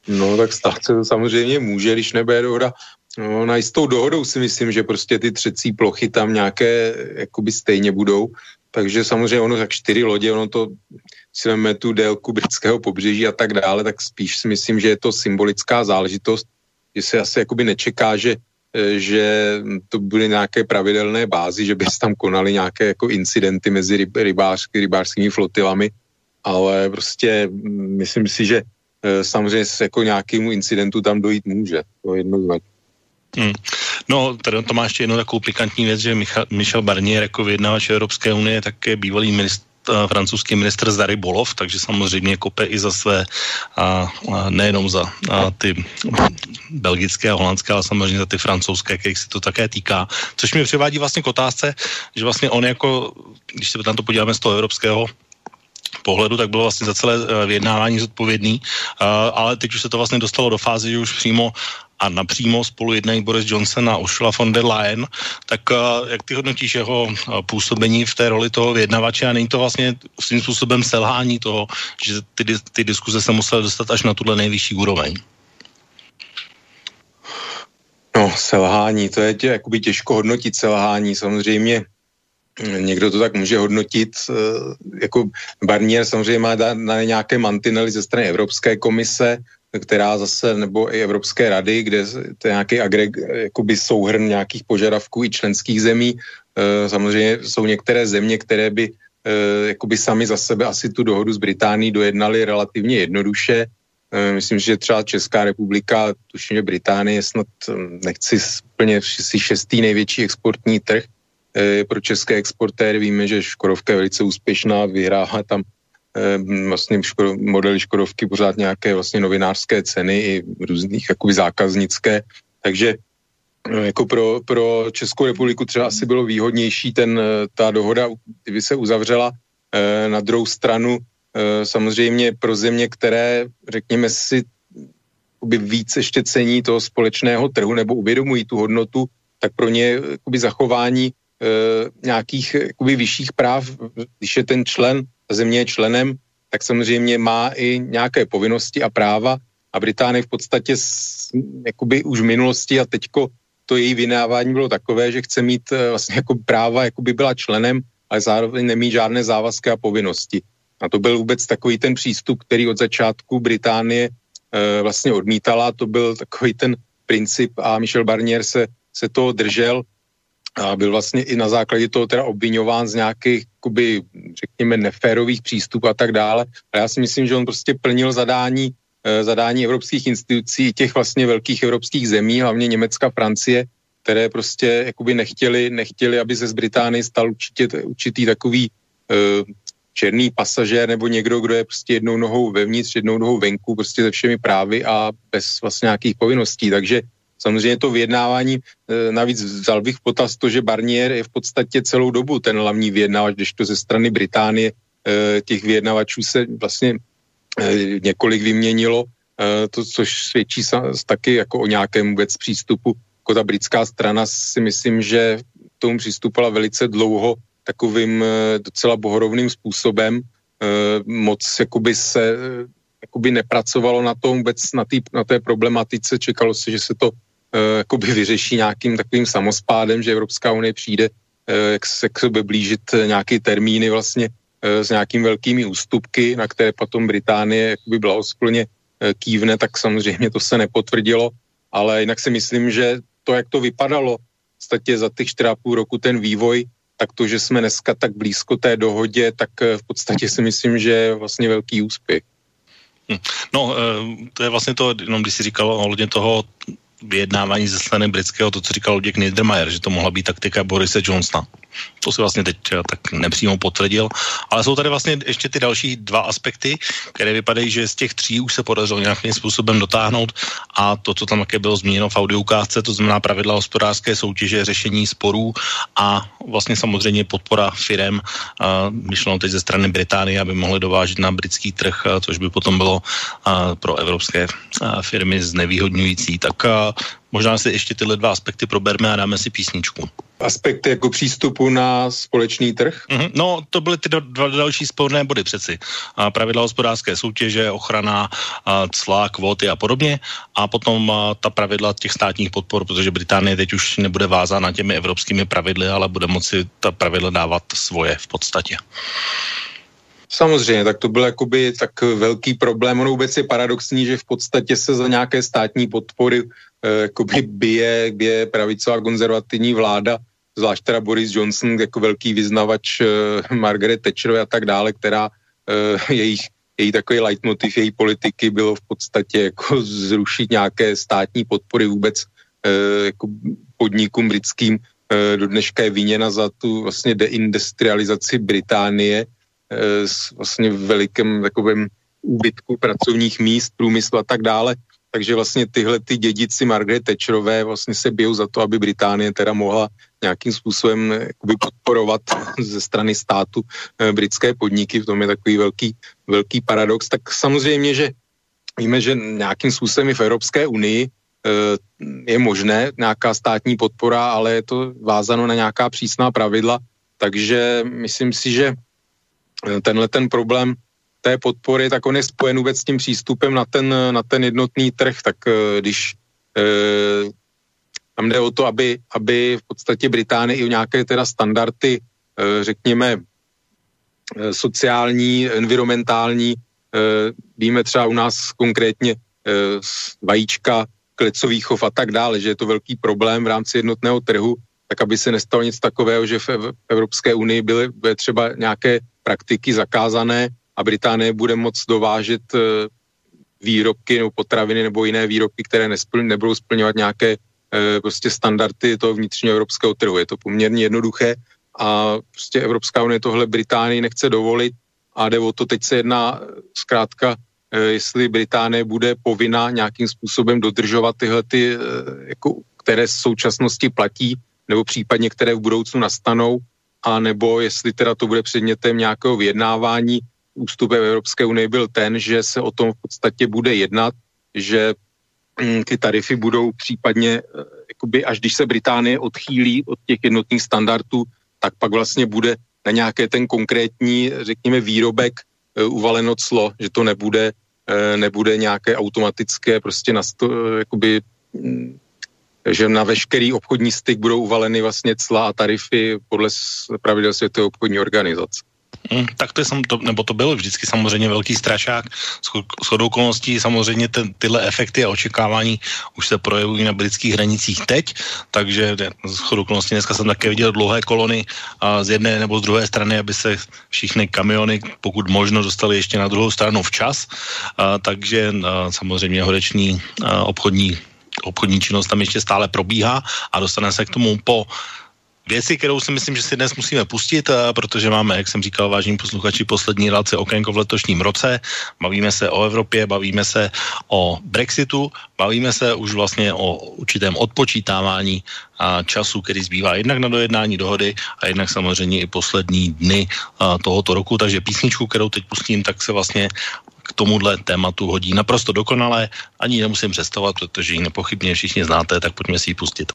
No tak stát se to samozřejmě může, když nebude dohoda. No, na jistou dohodou si myslím, že prostě ty třecí plochy tam nějaké jakoby stejně budou. Takže samozřejmě ono tak čtyři lodě, ono to si veme tu délku britského pobřeží a tak dále, tak spíš si myslím, že je to symbolická záležitost, že se asi jakoby nečeká, že, že to byly nějaké pravidelné bázy, že by se tam konaly nějaké jako incidenty mezi ryb, rybářky, rybářskými flotilami, ale prostě myslím si, že eh, samozřejmě jako nějakému incidentu tam dojít může, to jednoznačně. Hmm. No, tady to má ještě jednu takovou pikantní věc, že Michal, Michel Barnier jako vyjednavač Evropské unie tak je bývalý ministr eh, francouzský minister Zary Bolov, takže samozřejmě kope i za své, a, a nejenom za a ty belgické a holandské, ale samozřejmě za ty francouzské, kterých se to také týká. Což mě přivádí vlastně k otázce, že vlastně on jako, když se tam to podíváme z toho evropského pohledu, tak bylo vlastně za celé eh, vyjednávání zodpovědný, ale teď už se to vlastně dostalo do fáze, že už přímo a napřímo spolu jednají Boris Johnson a Ursula von der Leyen, tak uh, jak ty hodnotíš jeho uh, působení v té roli toho vyjednavače a není to vlastně svým způsobem selhání toho, že ty, ty diskuze se musely dostat až na tuhle nejvyšší úroveň? No, selhání, to je tě, jakoby těžko hodnotit selhání. Samozřejmě někdo to tak může hodnotit, eh, jako Barnier samozřejmě má na nějaké mantinely ze strany Evropské komise, která zase, nebo i Evropské rady, kde to je nějaký agreg, jakoby souhrn nějakých požadavků i členských zemí. E, samozřejmě jsou některé země, které by e, jakoby sami za sebe asi tu dohodu s Británií dojednali relativně jednoduše. E, myslím, že třeba Česká republika, tuším, že Británie je snad, nechci úplně si šestý největší exportní trh pro české exportéry. Víme, že Škodovka je velice úspěšná, vyhrává tam vlastně škodo, modely Škodovky pořád nějaké vlastně novinářské ceny i různých jakoby zákaznické, takže eh, jako pro, pro Českou republiku třeba asi bylo výhodnější ten, eh, ta dohoda, kdyby se uzavřela eh, na druhou stranu samozřejmě pro země, které, řekněme si, by víc ještě cení toho společného trhu nebo uvědomují tu hodnotu, tak pro ně zachování nějakých vyšších práv, když je ten člen, země je členem, tak samozřejmě má i nějaké povinnosti a práva a Británie v podstatě s, jakoby už v minulosti a teďko to její vynávání bylo takové, že chce mít vlastně jako práva, jako by byla členem, ale zároveň nemít žádné závazky a povinnosti. A to byl vůbec takový ten přístup, který od začátku Británie e, vlastně odmítala. To byl takový ten princip a Michel Barnier se, se toho držel a byl vlastně i na základě toho teda obvinován z nějakých, jakoby, řekněme, neférových přístupů a tak dále. A já si myslím, že on prostě plnil zadání, e, zadání evropských institucí, těch vlastně velkých evropských zemí, hlavně Německa, Francie, které prostě jakoby nechtěli, nechtěli, aby se z Británie stal určitě, určitý takový e, černý pasažér nebo někdo, kdo je prostě jednou nohou vevnitř, jednou nohou venku, prostě se všemi právy a bez vlastně nějakých povinností. Takže samozřejmě to vyjednávání, e, navíc vzal bych potaz to, že Barnier je v podstatě celou dobu ten hlavní vyjednávač, když to ze strany Británie e, těch vyjednavačů se vlastně e, několik vyměnilo, to, což svědčí taky jako o nějakém vůbec přístupu. Jako ta britská strana si myslím, že tomu přistupovala velice dlouho takovým docela bohorovným způsobem. Moc jakoby se jakoby nepracovalo na tom vůbec, na, tý, na té problematice, čekalo se, že se to jakoby vyřeší nějakým takovým samospádem, že Evropská unie přijde jak se k sobě blížit nějaký termíny vlastně s nějakými velkými ústupky, na které potom Británie jakoby blahosklně kývne, tak samozřejmě to se nepotvrdilo, ale jinak si myslím, že to, jak to vypadalo v za těch 4,5 roku ten vývoj, tak to, že jsme dneska tak blízko té dohodě, tak eh, v podstatě si myslím, že je vlastně velký úspěch. Hm. No, eh, to je vlastně to, jenom když si říkal ohledně toho vyjednávání ze strany britského, to, co říkal Luděk Niedermayer, že to mohla být taktika Borise Johnsona. To si vlastně teď eh, tak nepřímo potvrdil. Ale jsou tady vlastně ještě ty další dva aspekty, které vypadají, že z těch tří už se podařilo nějakým způsobem dotáhnout a to, co tam také bylo zmíněno v audiokázce, to znamená pravidla hospodářské soutěže, řešení sporů a vlastně samozřejmě podpora firem, myšleno teď ze strany Británie, aby mohly dovážet na britský trh, což by potom bylo pro evropské firmy znevýhodňující. Tak možná si ještě tyhle dva aspekty proberme a dáme si písničku aspekty jako přístupu na společný trh? Mm-hmm. No, to byly ty dva další sporné body přeci. A pravidla hospodářské soutěže, ochrana, a cla, kvóty a podobně. A potom a ta pravidla těch státních podpor, protože Británie teď už nebude vázána těmi evropskými pravidly, ale bude moci ta pravidla dávat svoje v podstatě. Samozřejmě, tak to byl jakoby tak velký problém. Ono vůbec je paradoxní, že v podstatě se za nějaké státní podpory jakoby bije, bije pravicová konzervativní vláda zvlášť teda Boris Johnson jako velký vyznavač uh, Margaret Thatcherové a tak dále, která uh, jejich, její takový leitmotiv její politiky bylo v podstatě jako zrušit nějaké státní podpory vůbec jako podnikům britským. Do dneška je viněna za tu vlastně deindustrializaci Británie s vlastně velikým takovým úbytku pracovních míst, průmyslu a tak dále. Takže vlastně tyhle ty dědici Margaret Thatcherové vlastně se bijou za to, aby Británie teda mohla nějakým způsobem eh, podporovat ze strany státu eh, britské podniky, v tom je takový velký, velký paradox, tak samozřejmě, že víme, že nějakým způsobem i v Evropské unii eh, je možné nějaká státní podpora, ale je to vázano na nějaká přísná pravidla, takže myslím si, že tenhle ten problém té podpory, tak on je spojen vůbec s tím přístupem na ten, na ten jednotný trh, tak když tam jde o to, aby, aby v podstatě Británie i nějaké teda standardy, eh, řekněme, eh, sociální, environmentální, eh, víme třeba u nás konkrétně vajíčka, klecový chov a tak dále, že je to velký problém v rámci jednotného trhu, tak aby se nestalo nic takového, že v Evropské unii byly třeba nějaké praktiky zakázané a Británie bude moct dovážet výrobky nebo potraviny nebo jiné výrobky, které nesplň, nebudou splňovat nějaké Eh, prostě standardy toho vnitřního evropského trhu. Je to poměrně jednoduché a prostě Evropská unie tohle Británii nechce dovolit a jde o to, teď se jedná zkrátka, eh, jestli Británie bude povinna nějakým způsobem dodržovat tyhle ty, eh, jako, které v současnosti platí, nebo případně které v budoucnu nastanou, a nebo jestli teda to bude předmětem nějakého vyjednávání. Ústup Evropské unie byl ten, že se o tom v podstatě bude jednat, že Mm, ty tarify budou případně eh, jakoby až když se Británie odchýlí od těch jednotných standardů, tak pak vlastně bude na nějaké ten konkrétní, řekněme, výrobek e, uvaleno clo, že to nebude, e, nebude nějaké automatické prostě na sto, jakoby, mm, že na veškerý obchodní styk budou uvaleny vlastně cla a tarify podle pravidel Světové obchodní organizace. Hmm, tak to je, to, nebo to byl vždycky samozřejmě velký strašák. S chodou okolností samozřejmě ten, tyhle efekty a očekávání už se projevují na britských hranicích teď, takže s chodou okolností dneska jsem také viděl dlouhé kolony a z jedné nebo z druhé strany, aby se všichni kamiony, pokud možno, dostali ještě na druhou stranu včas. A, takže a, samozřejmě hodeční a, obchodní obchodní činnost tam ještě stále probíhá a dostane se k tomu po věci, kterou si myslím, že si dnes musíme pustit, eh, protože máme, jak jsem říkal, vážní posluchači, poslední relace okénko v letošním roce. Bavíme se o Evropě, bavíme se o Brexitu, bavíme se už vlastně o určitém odpočítávání času, který zbývá jednak na dojednání dohody a jednak samozřejmě i poslední dny eh, tohoto roku. Takže písničku, kterou teď pustím, tak se vlastně k tomuhle tématu hodí naprosto dokonale. Ani nemusím představovat, protože ji nepochybně všichni znáte, tak pojďme si ji pustit.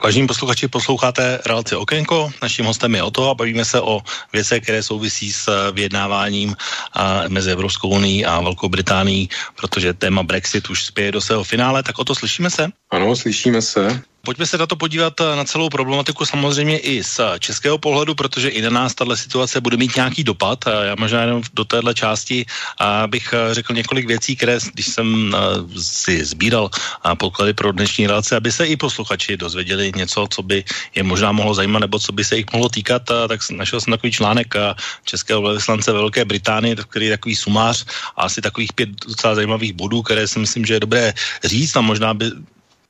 Tak, vážení posluchači, posloucháte relaci Okénko. Naším hostem je o to a bavíme se o věcech, které souvisí s eh, vyjednáváním a, mezi Evropskou unii a Velkou Británií, protože téma Brexit už spěje do svého finále. Tak o to slyšíme se? Ano, slyšíme se. Pojďme se na to podívat eh, na celou problematiku samozřejmě i z eh, českého pohledu, protože i na nás tahle situace bude mít nějaký dopad. Já možná jenom do téhle části bych eh, řekl několik věcí, které, když jsem si sbíral podklady pro dnešní relace, aby se i posluchači dozvěděli něco, co by je možná mohlo zajímat, nebo co by se jich mohlo týkat, tak našel jsem takový článek českého velvyslance ve Velké Británii, který je takový sumář a asi takových pět docela zajímavých bodů, které si myslím, že je dobré říct a možná by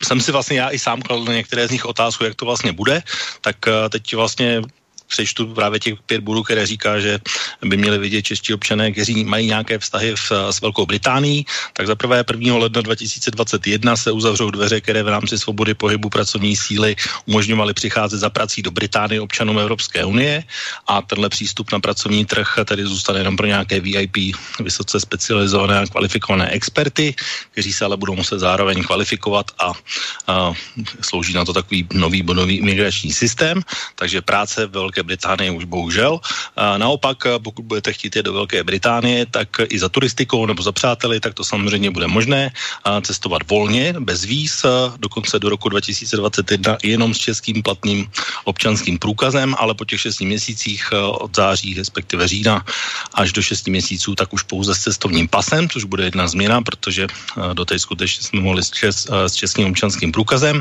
jsem si vlastně já i sám kladl některé z nich otázku, jak to vlastně bude, tak eh, teď vlastně přečtu právě těch pět bodů, které říká, že by měli vidět čeští občané, kteří mají nějaké vztahy v, s Velkou Británií. Tak za prvé 1. ledna 2021 se uzavřou dveře, které v rámci svobody pohybu pracovní síly umožňovaly přicházet za prací do Británie občanům Evropské unie a tenhle přístup na pracovní trh tedy zůstane jenom pro nějaké VIP vysoce specializované a kvalifikované experty, kteří se ale budou muset zároveň kvalifikovat a, a slouží na to takový nový bodový imigrační systém. Takže práce ve Velké Velké Británie už bohužel. A naopak, pokud budete chtít jít do Velké Británie, tak i za turistikou nebo za přáteli, tak to samozřejmě bude možné cestovat volně, bez víz, dokonce do roku 2021 jenom s českým platným občanským průkazem, ale po těch 6 měsících od září, respektive října až do 6 měsíců, tak už pouze s cestovním pasem, což bude jedna změna, protože do té skutečně jsme mohli s, čes, s českým občanským průkazem.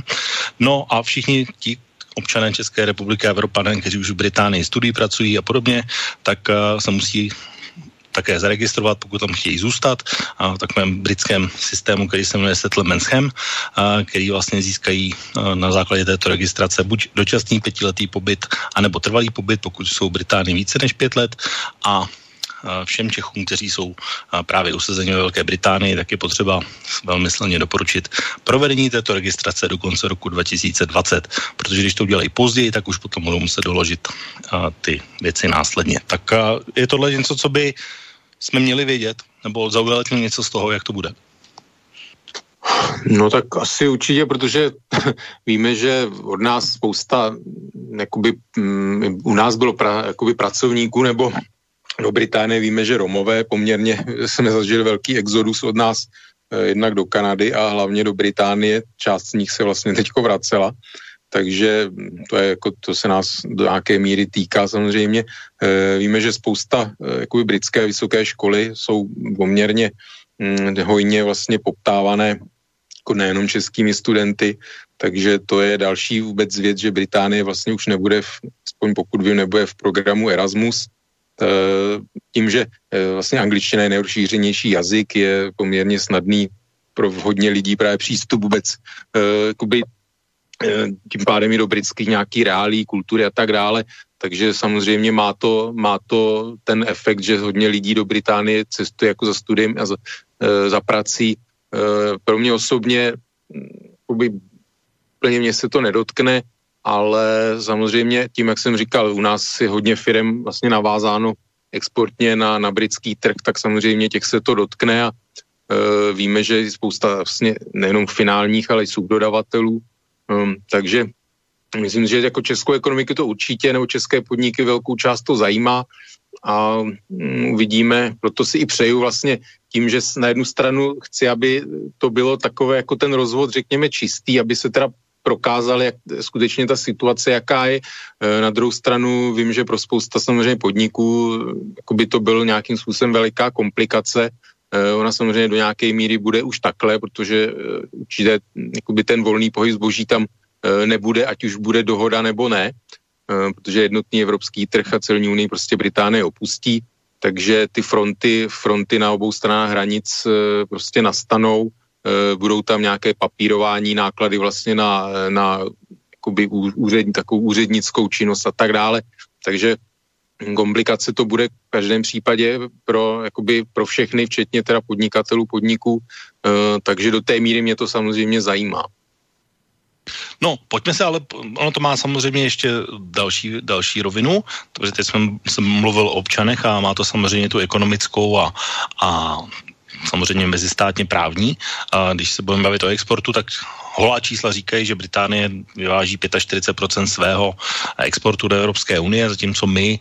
No a všichni ti, občané České republiky a Evropané, kteří už v Británii studují, pracují a podobně, tak uh, se musí také zaregistrovat, pokud tam chtějí zůstat a v takovém britském systému, který se jmenuje Settlement Scheme, a který vlastně získají na základě této registrace buď dočasný pětiletý pobyt, anebo trvalý pobyt, pokud jsou v Británii více než pět let a všem Čechům, kteří jsou právě usazeni ve Velké Británii, tak je potřeba velmi silně doporučit provedení této registrace do konce roku 2020, protože když to udělají později, tak už potom budou muset doložit ty věci následně. Tak je tohle něco, co by jsme měli vědět, nebo zaujalo něco z toho, jak to bude? No tak asi určitě, protože [LAUGHS] víme, že od nás spousta, jakoby, um, u nás bylo pra, jakoby pracovníků nebo do Británie víme, že Romové poměrně [LAUGHS] jsme zažili velký exodus od nás eh, jednak do Kanady a hlavně do Británie. Část z nich se vlastně teďko vracela. Takže to, je jako, to se nás do nějaké míry týká samozřejmě. E, víme, že spousta e, jakoby britské vysoké školy jsou poměrně hm, hojně vlastně poptávané jako nejenom českými studenty, takže to je další vůbec věc, že Británie vlastně už nebude, v, aspoň pokud vím, nebude v programu Erasmus, tím, že eh, vlastně angličtina je nejrozšířenější jazyk, je poměrně snadný pro hodně lidí právě přístup vůbec eh, tím pádem i do britských nějaký reálí, kultury a tak dále. Takže samozřejmě má to, má to ten efekt, že hodně lidí do Británie cestuje jako za studiem a za, za prací. Pro mě osobně hm, plně mě se to nedotkne, ale samozřejmě tím, jak jsem říkal, u nás je hodně firm vlastně navázáno exportně na, na britský trh, tak samozřejmě těch se to dotkne a e, víme, že je spousta vlastně nejenom finálních, ale i subdodavatelů, um, takže myslím, že jako českou ekonomiku to určitě, nebo české podniky velkou část to zajímá. A um, uvidíme, proto si i přeju vlastně tím, že na jednu stranu chci, aby to bylo takové jako ten rozvod, řekněme, čistý, aby se teda prokázali, jak skutečně ta situace, jaká je. E, na druhou stranu vím, že pro spousta samozřejmě podniků jako by to byl nějakým způsobem veliká komplikace. E, ona samozřejmě do nějaké míry bude už takhle, protože e, určitě jakoby ten volný pohyb zboží tam nebude, ať už bude dohoda nebo ne, protože jednotný evropský trh a celní unii prostě Británie opustí, takže ty fronty, fronty na obou stranách hranic prostě nastanou budou tam nějaké papírování, náklady vlastně na, na jakoby úřední, takovou úřednickou činnost a tak dále. Takže komplikace to bude v každém případě pro, jakoby pro všechny, včetně teda podnikatelů, podniků, e, takže do té míry mě to samozřejmě zajímá. No, pojďme se, ale ono to má samozřejmě ještě další, další rovinu, protože teď jsem, jsem mluvil o občanech a má to samozřejmě tu ekonomickou a, a samozřejmě mezistátně právní. A když se budeme bavit o exportu, tak holá čísla říkají, že Británie vyváží 45% svého exportu do Evropské unie, zatímco my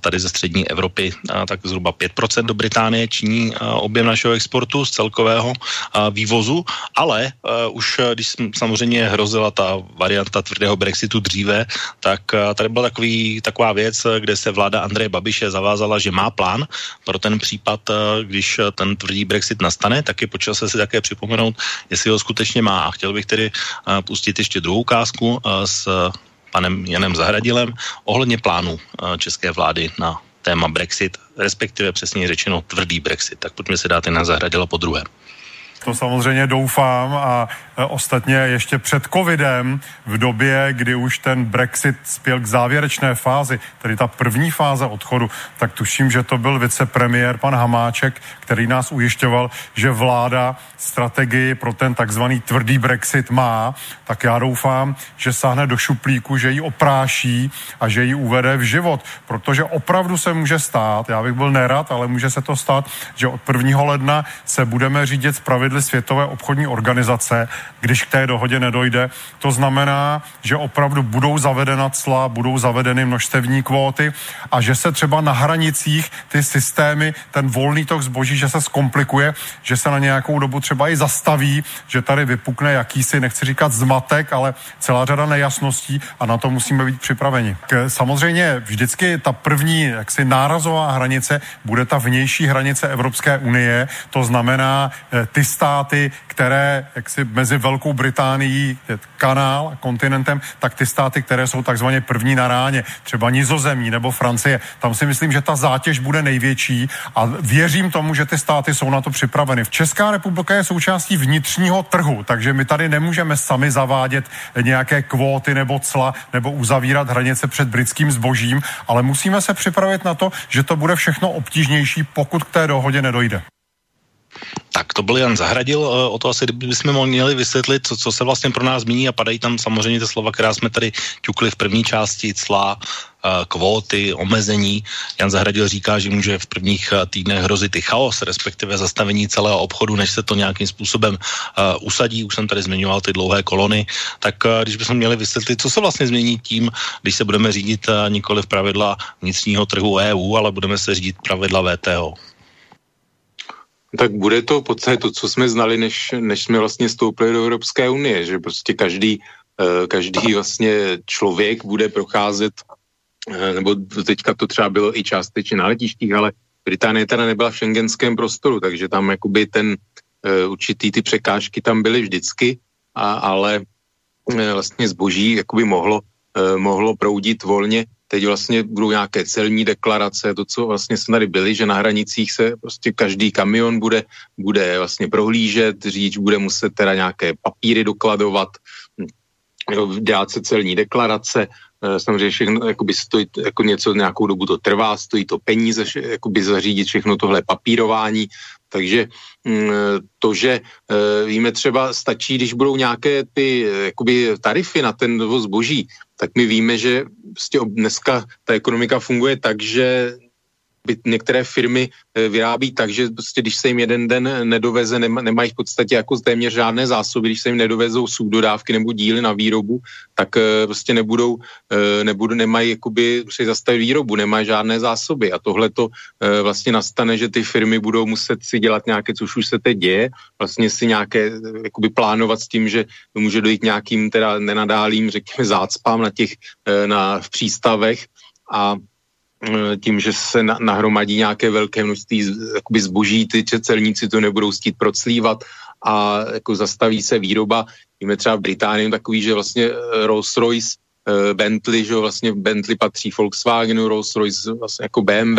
tady ze střední Evropy tak zhruba 5% do Británie činí objem našeho exportu z celkového vývozu, ale už když samozřejmě hrozila ta varianta tvrdého Brexitu dříve, tak tady byla takový, taková věc, kde se vláda Andreje Babiše zavázala, že má plán pro ten případ, když ten tvrdý Brexit nastane, tak je počas si také připomenout, jestli ho skutečně má. A chtěl bych tedy pustit ještě druhou ukázku s panem Janem Zahradilem ohledně plánu české vlády na téma Brexit, respektive přesně řečeno tvrdý Brexit. Tak pojďme se dát i na Zahradila po druhé. To samozřejmě doufám a e, ostatně ještě před covidem, v době, kdy už ten Brexit spěl k závěrečné fázi, tedy ta první fáze odchodu, tak tuším, že to byl vicepremiér pan Hamáček, který nás ujišťoval, že vláda strategii pro ten takzvaný tvrdý Brexit má, tak já doufám, že sáhne do šuplíku, že ji opráší a že ji uvede v život, protože opravdu se může stát, já bych byl nerad, ale může se to stát, že od 1. ledna se budeme řídit z pravidly Světové obchodní organizace, když k té dohodě nedojde. To znamená, že opravdu budou zavedena cla, budou zavedeny množstevní kvóty a že se třeba na hranicích ty systémy, ten volný tok zboží, že se zkomplikuje, že se na nějakou dobu třeba i zastaví, že tady vypukne jakýsi, nechci říkat zmatek, ale celá řada nejasností a na to musíme být připraveni. Samozřejmě vždycky ta první jaksi nárazová hranice bude ta vnější hranice Evropské unie, to znamená eh, ty státy, které jaksi mezi Velkou Británií, kanál a kontinentem, tak ty státy, které jsou takzvaně první na ráně, třeba Nizozemí nebo Francie, tam si myslím, že ta zátěž bude největší a věřím tomu, že ty státy jsou na to připraveny. Česká republika je součástí vnitřního trhu, takže my tady nemůžeme sami zavádět nějaké kvóty nebo cla nebo uzavírat hranice před britským zbožím, ale musíme se připravit na to, že to bude všechno obtížnější, pokud k té dohodě nedojde. Tak to byl Jan Zahradil, eh, o to asi bychom měli vysvětlit, co, co se vlastně pro nás zmíní a padají tam samozřejmě ty slova, která jsme tady ťukli v první části, cla, eh, kvóty, omezení. Jan Zahradil říká, že může v prvních eh, týdnech hrozit i chaos, respektive zastavení celého obchodu, než se to nějakým způsobem uh, usadí. Už jsem tady zmiňoval ty dlouhé kolony. Tak uh, když bychom měli vysvětlit, co se vlastně změní tím, když se budeme řídit uh, nikoli v pravidla vnitřního trhu EU, ale budeme se řídit pravidla VTO. Tak bude to v podstatě to, co jsme znali, než, než jsme vlastně stoupili do Evropské unie, že prostě každý, eh, každý vlastně člověk bude procházet, eh, nebo teďka to třeba bylo i částečně na letištích, ale Británie teda nebyla v šengenském prostoru, takže tam jakoby ten eh, určitý ty překážky tam byly vždycky, a, ale vlastně zboží jakoby mohlo, mohlo proudit volně teď vlastně budou nějaké celní deklarace, to, co vlastně jsme tady byli, že na hranicích se prostě každý kamion bude, bude vlastně prohlížet, řidič bude muset teda nějaké papíry dokladovat, dát se celní deklarace, eh, samozřejmě všechno, jakoby stojí, jako něco nějakou dobu to trvá, stojí to peníze, jakoby zařídit všechno tohle papírování, takže mm, to, že eh, víme třeba stačí, když budou nějaké ty jakoby tarify na ten zboží, tak my víme, že prostě dneska ta ekonomika funguje tak, že by některé firmy eh, vyrábí tak, že prostě když se jim jeden den nedoveze, nemají v podstatě jako téměř žádné zásoby, když se jim nedovezou dodávky nebo díly na výrobu, tak eh, prostě nebudou, eh, nebudou nemají jakoby si zastavit výrobu, nemají žádné zásoby. A tohle to vlastně nastane, že ty firmy budou muset si dělat nějaké, což už se teď děje, vlastně si nějaké jakoby plánovat s tím, že může dojít nějakým teda nenadálým, řekněme, zácpám na těch, na, v přístavech. A tím, že se na, nahromadí nějaké velké množství jakoby zboží, ty celníci to nebudou stít proclívat a jako zastaví se výroba. Víme třeba v Británii takový, že vlastně eh, Rolls-Royce, eh, Bentley, že vlastně Bentley patří Volkswagenu, Rolls-Royce vlastně jako BMW,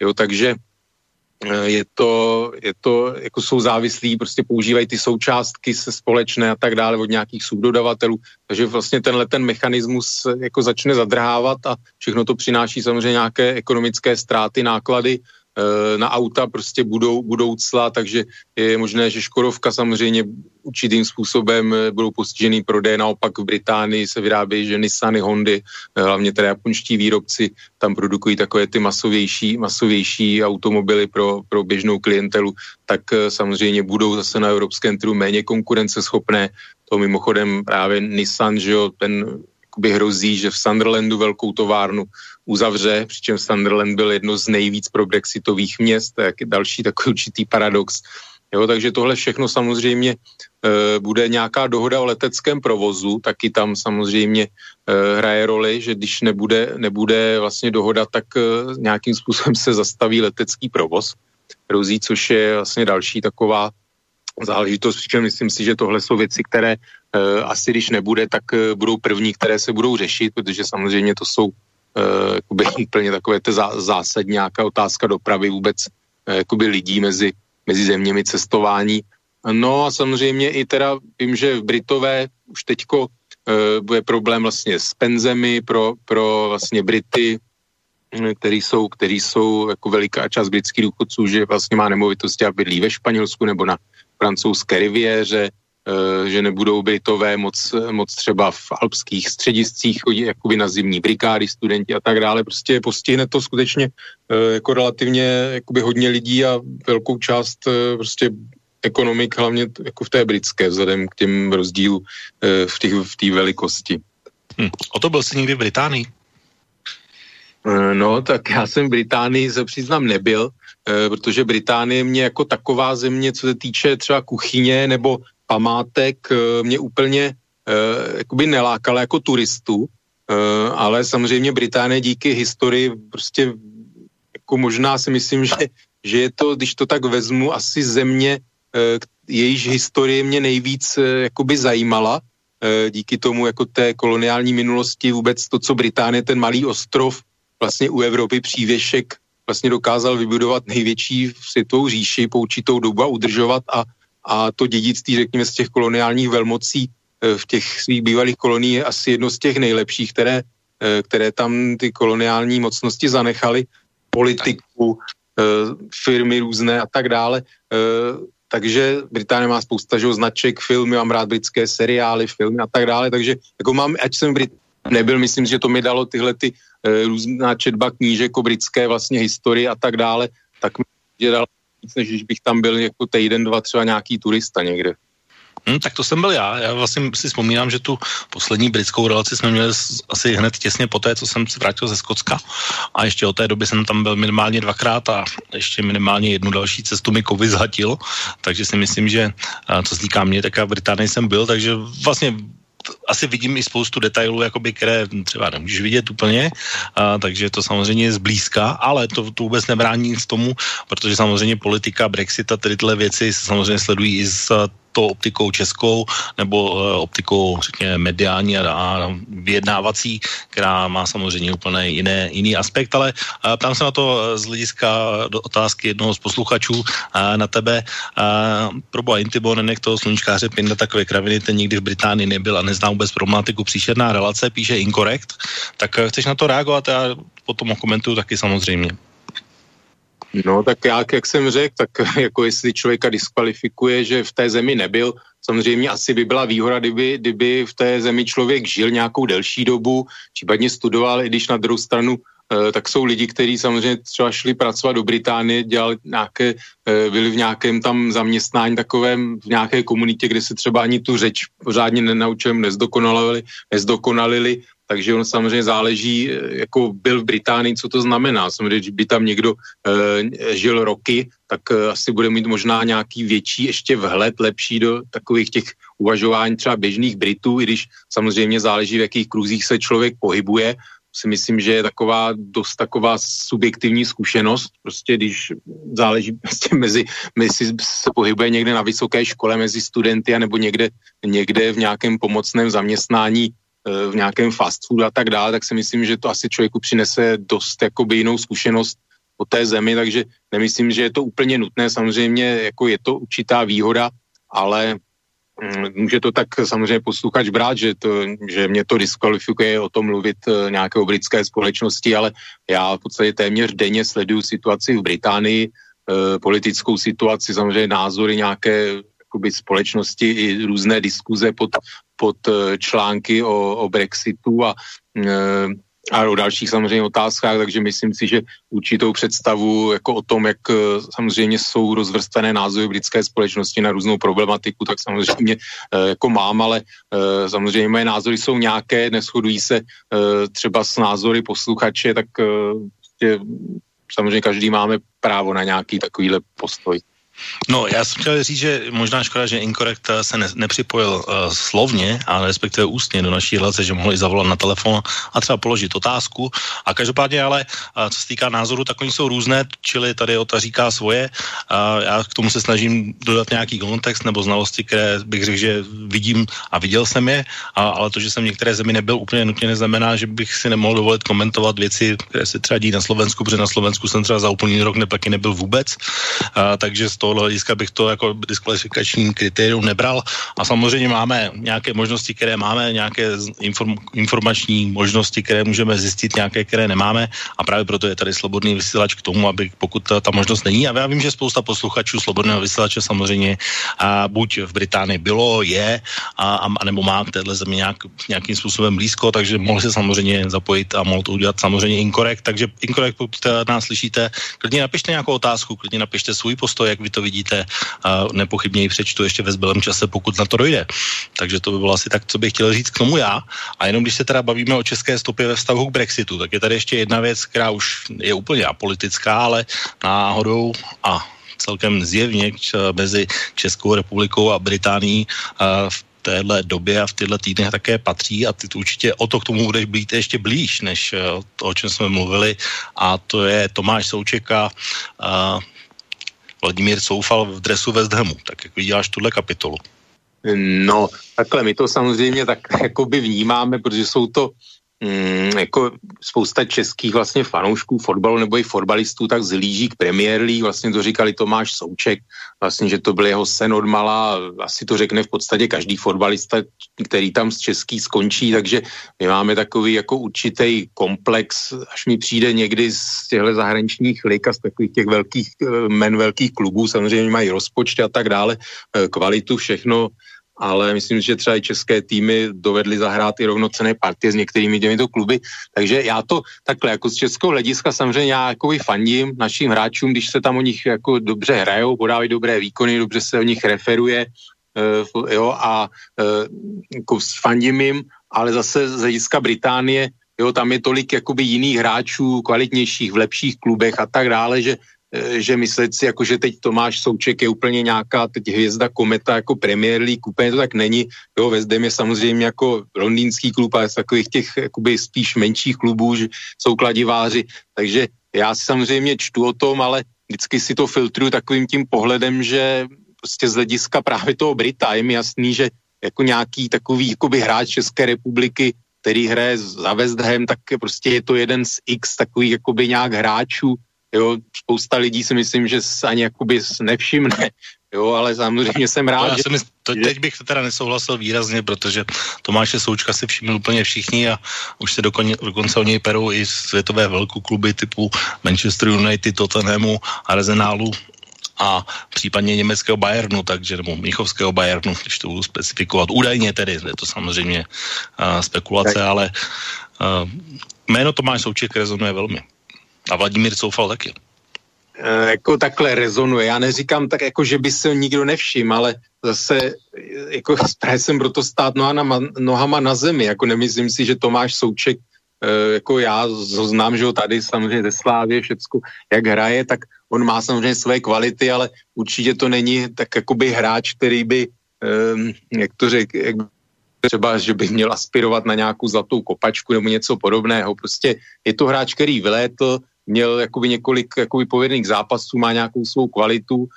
jo, takže Eh, je to, je to, jako jsou závislí, prostě používají ty součástky se společné a tak dále od nějakých subdodavatelů, takže vlastně tenhle ten mechanismus jako začne zadrhávat a všechno to přináší samozřejmě nějaké ekonomické ztráty, náklady. Eh, na auta prostě budou, budou cla, takže je možné, že Škodovka samozřejmě určitým způsobem eh, budou postižený prodej, naopak v Británii se vyrábějí, že Nissany, Hondy, eh, hlavně teda japonští výrobci, tam produkují takové ty masovější, masovější automobily pro, pro běžnou klientelu, tak samozřejmě budou zase na evropském trhu méně konkurenceschopné. To mimochodem právě Nissan, že jo, ten hrozí, že v Sunderlandu velkou továrnu uzavře, přičemž Sunderland byl jedno z nejvíc pro brexitových měst, tak je další takový určitý paradox. Jo, takže tohle všechno samozřejmě e, bude nějaká dohoda o leteckém provozu, taky tam samozřejmě e, hraje roli, že když nebude, nebude vlastně dohoda, tak e, nějakým způsobem se zastaví letecký provoz. Hrozí, což je vlastně další taková záležitost, přičemž myslím si, že tohle jsou věci, které e, asi když nebude, tak e, budou první, které se budou řešit, protože samozřejmě to jsou jakoby [LAUGHS] úplně takové to zá, zásadní nějaká otázka dopravy vůbec jakoby lidí mezi, mezi zeměmi cestování. No a samozřejmě i teda vím, že v Britové už teďko uh, bude problém vlastně s penzemi pro, pro vlastně Brity, který jsou, který jsou jako veliká část britských důchodců, že vlastně má nemovitosti a bydlí ve Španělsku nebo na francouzské riviéře, Eh, že nebudou Britové moc, moc třeba v alpských střediscích chodit jakoby na zimní brigády, studenti a tak dále. Prostě postihne to skutečně eh, jako relativně jakoby hodně lidí a velkou část eh, prostě ekonomik, hlavně jako v té britské, vzhledem k těm rozdílu v té v velikosti. Hm. O to byl jsi někdy v Británii? No, tak já jsem v Británii, se přiznám, nebyl, protože Británie mě jako taková země, co se týče třeba kuchyně nebo památek eh, mě úplně jakoby nelákala jako turistu, ale samozřejmě Británie díky historii prostě jako možná si myslím, že, že je to, když to tak vezmu, asi země, jejíž historie mě nejvíc jakoby zajímala, díky tomu jako té koloniální minulosti vůbec to, co Británie, ten malý ostrov vlastně u Evropy přívěšek vlastně dokázal vybudovat největší světovou říši po určitou dobu a udržovat a a to dědictví, řekněme, z těch koloniálních velmocí eh, v těch svých bývalých kolonií je asi jedno z těch nejlepších, které, eh, které tam ty koloniální mocnosti zanechaly, politiku, eh, firmy různé a tak dále. Takže Británie má spousta že, značek, filmy, mám rád britské seriály, filmy a tak dále, takže jako mám, ať jsem Brit nebyl, myslím, že to mi dalo tyhle ty různá četba knížek o britské vlastně historii a tak dále, tak mi dalo víc, než když bych tam byl jako týden, dva třeba nějaký turista někde. Hmm, tak to jsem byl já. Já vlastně si vzpomínám, že tu poslední britskou relaci jsme měli asi hned těsně po té, co jsem se vrátil ze Skotska. A ještě od té doby jsem tam byl minimálně dvakrát a ještě minimálně jednu další cestu mi covid zhatil. Takže si myslím, že co se týká mě, tak já v Británii jsem byl, takže vlastně asi vidím i spoustu detailů, jakoby, které třeba nemůžeš vidět úplně, a, takže to samozřejmě je zblízka, ale to, to vůbec nebrání nic tomu, protože samozřejmě politika, Brexit a tyhle věci samozřejmě sledují i z to optikou českou nebo uh, optikou, řekněme, mediální a, vyjednávací, která má samozřejmě úplně jiné, jiný aspekt, ale uh, ptám se na to eh, z hlediska otázky jednoho z posluchačů na tebe. Proboha Intibo, nenech toho sluníčkáře Pinda takové kraviny, ten nikdy v Británii nebyl a nezná vůbec problematiku příšerná relace, píše inkorekt. Tak chceš na to reagovat? Já potom komentuju taky samozřejmě. No tak já, jak jsem řekl, tak [LAUGHS] jako jestli člověka diskvalifikuje, že v té zemi nebyl, samozřejmě asi by byla výhoda, kdyby, kdyby v té zemi člověk žil nějakou delší dobu, případně studoval, i když na druhou stranu eh, tak jsou lidi, kteří samozřejmě třeba šli pracovat do Británie, dělali nějaké, eh, byli v nějakém tam zaměstnání takovém, v nějaké komunitě, kde se třeba ani tu řeč pořádně nenaučili, nezdokonalili, nezdokonalili takže on samozřejmě záleží, eh, jako byl v Británii, co to znamená. Samozřejmě, když by tam někdo e, žil roky, tak e, asi bude mít možná nějaký větší ještě vhled, lepší do takových těch uvažování třeba běžných Britů, i když samozřejmě záleží, v jakých kruzích se člověk pohybuje. Si myslím, že je taková dost taková subjektivní zkušenost, prostě když záleží [LAUGHS] prostě mezi, mezi se pohybuje někde na vysoké škole mezi studenty, nebo někde, někde v nějakém pomocném zaměstnání v nějakém fast food a tak dále, tak si myslím, že to asi člověku přinese dost jakoby jinou zkušenost o té zemi, takže nemyslím, že je to úplně nutné. Samozřejmě jako je to určitá výhoda, ale mm, může to tak samozřejmě posluchač brát, že, to, že mě to diskvalifikuje o tom mluvit eh, nějaké o britské společnosti, ale já v podstatě téměř denně sleduju situaci v Británii, eh, politickou situaci, samozřejmě názory nějaké společnosti i různé diskuze pod, pod eh, články o, o Brexitu a a o dalších samozřejmě otázkách, takže myslím si, že určitou představu jako o tom, jak eh, samozřejmě jsou rozvrstvené názory britské společnosti na různou problematiku, tak samozřejmě eh, jako mám, ale eh, samozřejmě moje názory jsou nějaké, neschodují se třeba s názory posluchače, tak prostě samozřejmě každý máme právo na nějaký takovýhle postoj. No, já jsem chtěl říct, že možná škoda, že Incorrect eh, se ne, nepřipojil uh, slovně, ale respektive ústně do naší relace, že mohli zavolat na telefon a třeba položit otázku. A každopádně ale, uh, co se týká názoru, tak oni jsou různé, čili tady Ota říká svoje. Uh, já k tomu se snažím dodat nějaký kontext nebo znalosti, které bych řekl, že vidím a viděl jsem je, a, ale to, že jsem v některé zemi nebyl úplně nutně neznamená, že bych si nemohl dovolit komentovat věci, které se třeba dí na Slovensku, protože na Slovensku jsem třeba za úplný rok neplaky nebyl vůbec. Uh, takže z tohohle hlediska bych to jako diskvalifikační kritérium nebral. A samozřejmě máme nějaké možnosti, které máme, nějaké inform, informační možnosti, které můžeme zjistit, nějaké, které nemáme. A právě proto je tady slobodný vysílač k tomu, aby pokud ta, ta možnost není. A já vím, že spousta posluchačů slobodného vysílače samozřejmě a buď v Británii bylo, je, a, a nebo má k téhle zemi nějak, nějakým způsobem blízko, takže mohl se samozřejmě zapojit a mohl to udělat samozřejmě inkorekt. Takže inkorekt, pokud nás slyšíte, klidně napište nějakou otázku, klidně napište svůj postoj, jak vy to vidíte a nepochybně ji přečtu ještě ve zbylém čase, pokud na to dojde. Takže to by bylo asi tak, co bych chtěl říct k tomu já. A jenom když se teda bavíme o české stopě ve vztahu k Brexitu, tak je tady ještě jedna věc, která už je úplně apolitická, ale náhodou a celkem zjevně mezi Českou republikou a Británií v téhle době a v tyhle týdnech také patří a ty určitě o to k tomu budeš být ještě blíž, než to, o čem jsme mluvili a to je Tomáš Součeka, Vladimír Soufal v dresu West Hamu. Tak jak vidíš tuhle kapitolu? No, takhle my to samozřejmě tak [LAUGHS] jakoby vnímáme, protože jsou to mm, jako spousta českých vlastně fanoušků fotbalu nebo i fotbalistů tak zlíží k Premier League, vlastně to říkali Tomáš Souček, vlastně, že to byl jeho sen od mala, asi to řekne v podstatě každý fotbalista, který tam z český skončí, takže my máme takový jako určitý komplex, až mi přijde někdy z těchto zahraničních lig a z takových těch velkých eh, men velkých klubů, samozřejmě mají rozpočty a tak dále, eh, kvalitu, všechno ale myslím, že třeba i české týmy dovedly zahrát i rovnocené partie s některými těmito kluby. Takže já to takhle, jako z českého hlediska samozřejmě já jako fandím našim hráčům, když se tam o nich jako dobře hrajou, podávají dobré výkony, dobře se o nich referuje, uh, jo, a uh, jako fandím jim, ale zase z hlediska Británie, jo, tam je tolik jakoby jiných hráčů, kvalitnějších, v lepších klubech a tak dále, že že myslet si, jako že teď Tomáš Souček je úplně nějaká teď hvězda kometa jako Premier League, úplně to tak není. Jo, West je samozřejmě jako londýnský klub, ale z takových těch jakoby spíš menších klubů, že jsou kladiváři, takže já si samozřejmě čtu o tom, ale vždycky si to filtruju takovým tím pohledem, že prostě z hlediska právě toho Brita je mi jasný, že jako nějaký takový jakoby hráč České republiky, který hraje za West Ham, tak prostě je to jeden z x takových jakoby nějak hráčů, Jo, spousta lidí si myslím, že se ani jakoby nevšimne, jo, ale samozřejmě jsem rád, já že... Mysl, to, teď bych teda nesouhlasil výrazně, protože Tomáše Součka si všimli úplně všichni a už se dokon, dokonce o něj perou i světové velkou kluby typu Manchester United, Tottenhamu, Arsenalu a případně německého Bayernu, takže nebo Mnichovského Bayernu, když to budu specifikovat. Údajně tedy, je to samozřejmě uh, spekulace, tak. ale uh, jméno Tomáš Souček rezonuje velmi. A Vladimír Coufal taky. E, jako takhle rezonuje. Já neříkám tak, jako že by se nikdo nevšim, ale zase jako právě jsem proto stát nohama, nohama na zemi. Jako nemyslím si, že Tomáš Souček e, jako já znám, že ho tady samozřejmě ze Slávě všecko, jak hraje, tak on má samozřejmě své kvality, ale určitě to není tak jakoby hráč, který by, um, jak to řek, jak třeba, že by měl aspirovat na nějakou zlatou kopačku nebo něco podobného. Prostě je to hráč, který vylétl, měl jakoby několik jakoby povedných zápasů, má nějakou svou kvalitu, uh,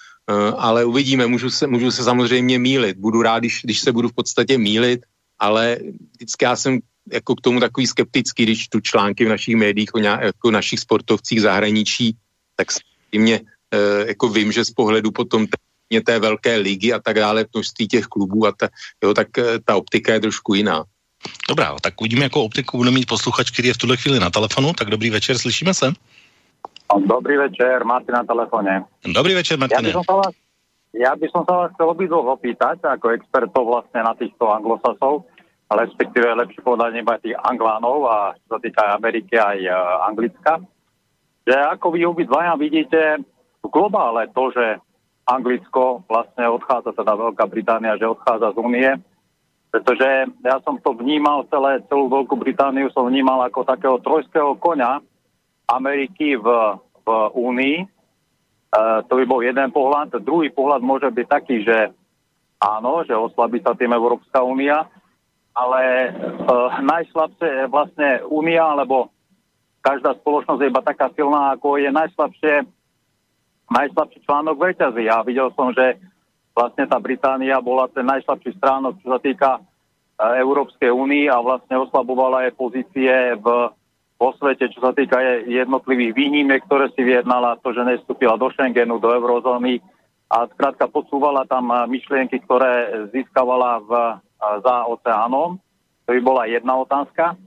ale uvidíme, můžu se, můžu se samozřejmě mílit. Budu rád, když, když se budu v podstatě mílit, ale vždycky já jsem jako k tomu takový skeptický, když tu články v našich médiích o nějak, jako našich sportovcích zahraničí, tak mě uh, jako vím, že z pohledu potom té velké ligy a tak dále, množství těch klubů a ta, jo, tak ta optika je trošku jiná. Dobrá, tak uvidíme, jakou optiku bude mít posluchač, který je v tuhle chvíli na telefonu. Tak dobrý večer, slyšíme se? Dobrý večer, Martin na telefone. Dobrý večer, Martin. Ja by som sa vás, ja by som sa vás chcel obidvoch opýtať, ako expertov vlastne na týchto anglosasov, respektíve lepšie povedať iba tých anglánov a čo sa týka Ameriky aj uh, Anglicka, že ako vy obidvaja vidíte v globále to, že Anglicko vlastne odchádza, teda Veľká Británia, že odchádza z Únie, pretože ja som to vnímal celé, celú Veľkú Britániu som vnímal ako takého trojského konia Ameriky v, v Únii. E, to by bol jeden pohľad. Druhý pohľad môže byť taký, že áno, že oslabí sa tým Európska únia, ale e, najslabšie je vlastne únia, alebo každá spoločnosť je iba taká silná, ako je najslabšie najslabší článok veľťazí. Ja videl som, že vlastne tá Británia bola ten najslabší stránok, čo sa týka e, Európskej únie a vlastne oslabovala aj pozície v, vo svete, čo sa týka jednotlivých výnimiek, ktoré si vyjednala, to, že nestúpila do Schengenu, do eurozóny a skrátka podsúvala tam e, myšlienky, ktoré získavala v, e, za oceánom. To by bola jedna otázka.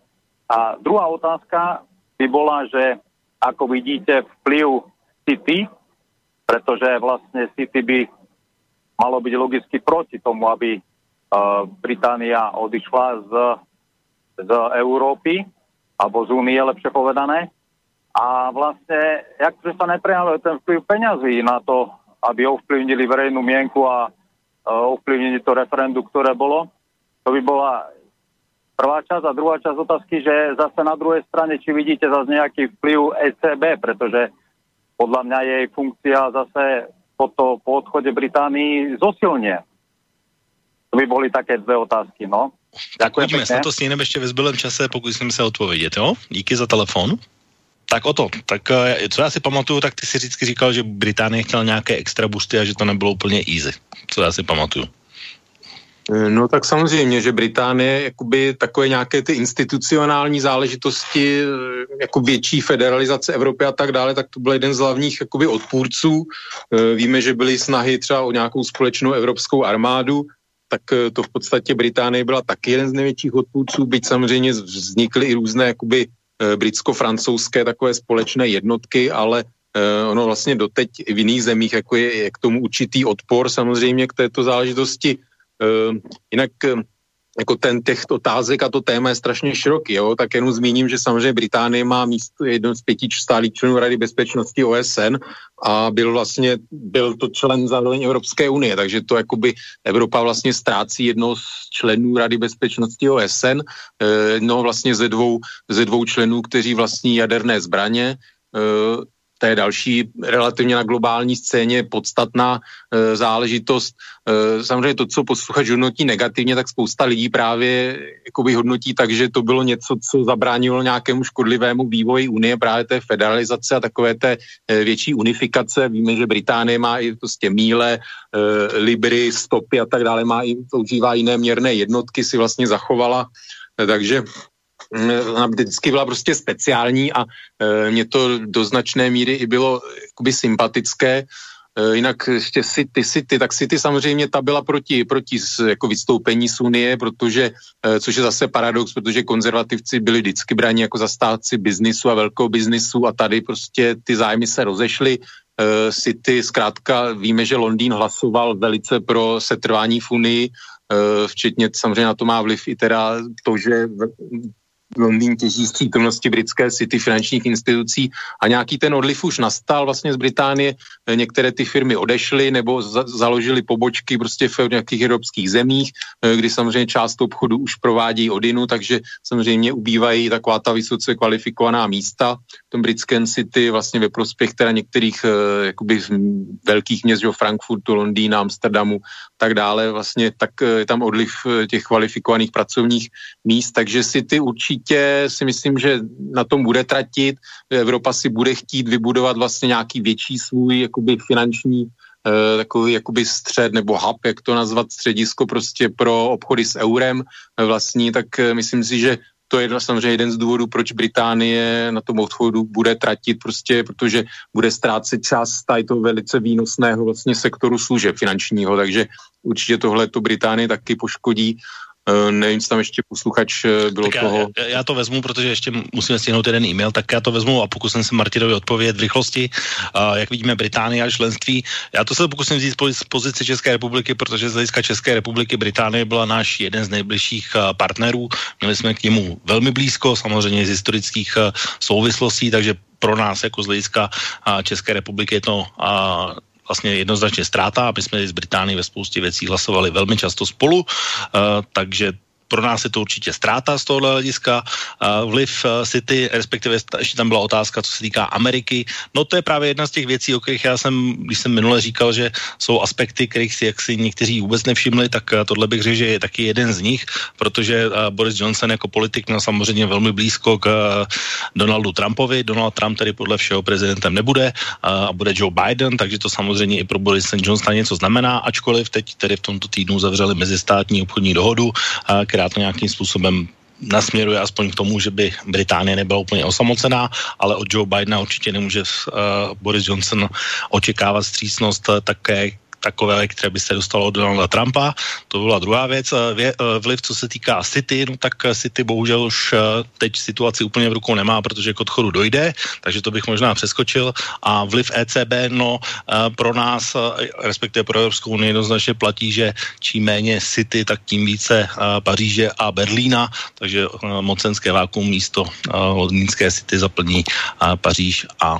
A druhá otázka by bola, že ako vidíte vplyv City, pretože vlastne City by malo byť logicky proti tomu, aby uh, Británia odišla z, z Európy, alebo Únie, lepšie povedané. A vlastne, jak sa neprejavuje ten vplyv peňazí na to, aby ovplyvnili verejnú mienku a uh, ovplyvnili to referendum, ktoré bolo, to by bola prvá časť a druhá časť otázky, že zase na druhej strane, či vidíte zase nejaký vplyv ECB, pretože podľa mňa jej funkcia zase po, to, po odchode Británii zosilně. To by byly také dvě otázky, no. Tak uvidíme, snad to stíneme ještě ve zbylém čase, pokusím se odpovědět, jo? Díky za telefon. Tak o to, tak eh, co já si pamatuju, tak ty si vždycky říkal, že Británie chtěla nějaké extra boosty a že to nebylo úplně easy. Co já si pamatuju. Eh, no tak samozřejmě, že Británie jakoby takové nějaké ty institucionální záležitosti, eh, jako větší federalizace Evropy a tak dále, tak to byl jeden z hlavních jakoby odpůrců. Víme, že byly snahy třeba o nějakou společnou evropskou armádu, tak to v podstatě Británie byla taky jeden z největších odpůrců, byť samozřejmě vznikly i různé jakoby britsko-francouzské takové společné jednotky, ale ono vlastně doteď v jiných zemích jako je, je k tomu určitý odpor samozřejmě k této záležitosti. Jinak jako ten těch otázek a to téma je strašně široký, jo? tak jenom zmíním, že samozřejmě Británie má místo jedno z pěti stálých členů Rady bezpečnosti OSN a byl vlastně, byl to člen zároveň Evropské unie, takže to jakoby Evropa vlastně ztrácí jedno z členů Rady bezpečnosti OSN, ehm, no vlastně ze dvou, ze dvou členů, kteří vlastní jaderné zbraně, to je další relativně na globální scéně podstatná e, záležitost. E, samozřejmě to, co posluchač hodnotí negativně, tak spousta lidí právě jakoby hodnotí tak, že to bylo něco, co zabránilo nějakému škodlivému vývoji Unie, právě té federalizace a takové té e, větší unifikace. Víme, že Británie má i prostě míle, e, libry, stopy a tak dále, má i, používá jiné měrné jednotky, si vlastně zachovala. E, takže ona vždycky byla prostě speciální a e, mě to do značné míry i bylo jakoby sympatické. E, jinak ještě City, City, tak City samozřejmě ta byla proti, proti jako vystoupení z Unie, protože, e, což je zase paradox, protože konzervativci byli vždycky bráni jako zastávci biznisu a velkou biznisu a tady prostě ty zájmy se rozešly. E, City, zkrátka víme, že Londýn hlasoval velice pro setrvání v Unii, e, včetně samozřejmě na to má vliv i teda to, že Londýn těží z přítomnosti britské city finančních institucí a nějaký ten odliv už nastal vlastně z Británie. Některé ty firmy odešly nebo za, založily pobočky prostě v nějakých evropských zemích, eh, kdy samozřejmě část obchodu už provádí odinu, takže samozřejmě ubývají taková ta vysoce kvalifikovaná místa v tom britském city vlastně ve prospěch teda některých eh, jakoby velkých měst, Frankfurtu, Londýna, Amsterdamu, tak dále, vlastně tak eh, je tam odliv těch kvalifikovaných pracovních míst, takže city určitě určitě si myslím, že na tom bude tratit. Evropa si bude chtít vybudovat vlastně nějaký větší svůj jakoby finanční eh, takový jakoby střed nebo hub, jak to nazvat, středisko prostě pro obchody s eurem vlastní, tak eh, myslím si, že to je samozřejmě jeden z důvodů, proč Británie na tom odchodu bude tratit, prostě protože bude ztrácet část tady toho velice výnosného vlastně sektoru služeb finančního, takže určitě tohle to Británii taky poškodí Eh, nevím, jestli tam ještě posluchač eh, bylo tak toho. Já, já to vezmu, protože ještě musíme stihnout jeden e-mail, tak já to vezmu a pokusím se Martinovi odpovědět v rychlosti. Uh, jak vidíme Británie a členství, já to se pokusím vzít z pozice České republiky, protože z hlediska České republiky Británie byla náš jeden z nejbližších uh, partnerů. Měli jsme k němu velmi blízko, samozřejmě z historických souvislostí, takže pro nás jako z hlediska České republiky je to vlastně jednoznačně ztráta. My jsme z Británii ve spoustě věcí hlasovali velmi často spolu, uh, takže pro nás je to určitě ztráta z tohohle hlediska. Vliv eh, City, respektive ještě tam byla otázka, co se týká Ameriky. No to je právě jedna z těch věcí, o kterých já jsem, když jsem minule říkal, že jsou aspekty, kterých si jak si někteří vůbec nevšimli, tak eh, tohle bych řekl, že je taky jeden z nich, protože eh, Boris Johnson jako politik měl samozřejmě velmi blízko k Donaldu Trumpovi. Donald Trump tedy podle všeho prezidentem nebude a bude Joe Biden, takže to samozřejmě i pro Boris Johnsona něco znamená, ačkoliv teď tedy v tomto týdnu zavřeli mezistátní obchodní dohodu, která která to nějakým způsobem nasměruje aspoň k tomu, že by Británie nebyla úplně osamocená, ale od Joe Bidena určitě nemůže uh, Boris Johnson očekávat střícnost uh, také takové, které by se dostalo od Donalda Trumpa. To byla druhá věc. Eh, eh, vliv, co se týká City, no tak City bohužel už eh, teď situaci úplně v rukou nemá, protože k odchodu dojde, takže to bych možná přeskočil. A vliv ECB, no pro nás, respektive pro Evropskou unii jednoznačně platí, že čím méně City, tak tím více Paříže a Berlína, takže mocenské vákuum místo londýnské City zaplní Paříž a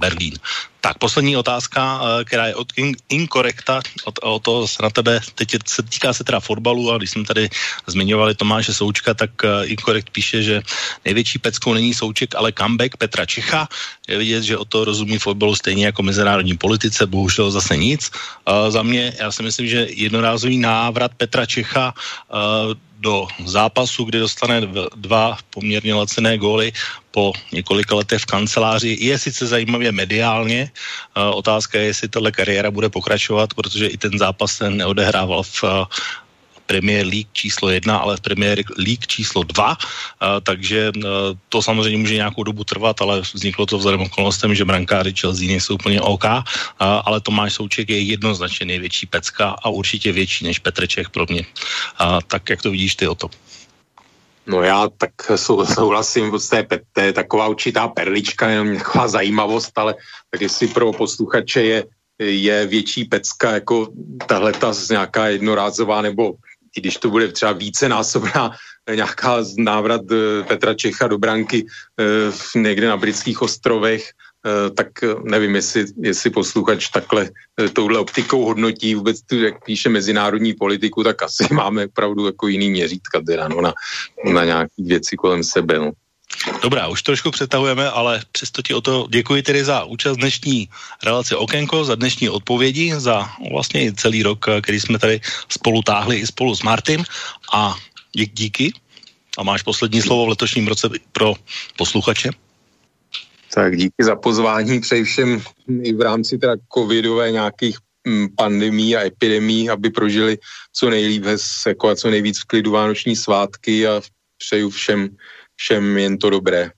Berlín. Tak poslední otázka, eh, která je od inkorekta, od, od toho se na tebe, teď se týká se teda fotbalu a když jsme tady zmiňovali Tomáše Součka, tak uh, inkorekt píše, že největší peckou není Souček, ale comeback Petra Čecha. Je vidět, že o to rozumí fotbalu stejně jako mezinárodní politice, bohužel zase nic. Uh, za mě, já si myslím, že jednorázový návrat Petra Čecha uh, do zápasu, kdy dostane dva poměrně lacené góly po několika letech v kanceláři, je sice zajímavě mediálně. Otázka je, jestli tahle kariéra bude pokračovat, protože i ten zápas se neodehrával v Premier League číslo jedna, ale v Premier League číslo dva, takže to samozřejmě může nějakou dobu trvat, ale vzniklo to vzhledem okolnostem, že brankáři Chelsea nejsou úplně OK, ale Tomáš Souček je jednoznačně největší pecka a určitě větší než Petr Čech pro mě. Tak jak to vidíš ty o to? No já tak souhlasím, prostě to je taková určitá perlička, jenom taková zajímavost, ale tak jestli pro posluchače je, je větší pecka jako tahle ta nějaká jednorázová nebo i když to bude třeba více násobná nějaká návrat eh, Petra Čecha do branky eh, někde na britských ostrovech, eh, tak nevím, jestli, jestli posluchač takhle touhle optikou hodnotí vůbec, tu, jak píše mezinárodní politiku, tak asi [LAUGHS] máme opravdu jako jiný měřítka teda, no, na, na nějaké věci kolem sebe. No. Dobrá, už trošku přetahujeme, ale přesto ti o to děkuji tedy za účast dnešní relace Okenko, za dnešní odpovědi, za vlastně celý rok, který jsme tady spolu táhli i spolu s Martin a díky. A máš poslední slovo v letošním roce pro posluchače? Tak díky za pozvání, přeji všem i v rámci teda covidové nějakých mm, pandemí a epidemí, aby prožili co nejlíp jako a co nejvíc v klidu vánoční svátky a přeju všem všem jen to dobré.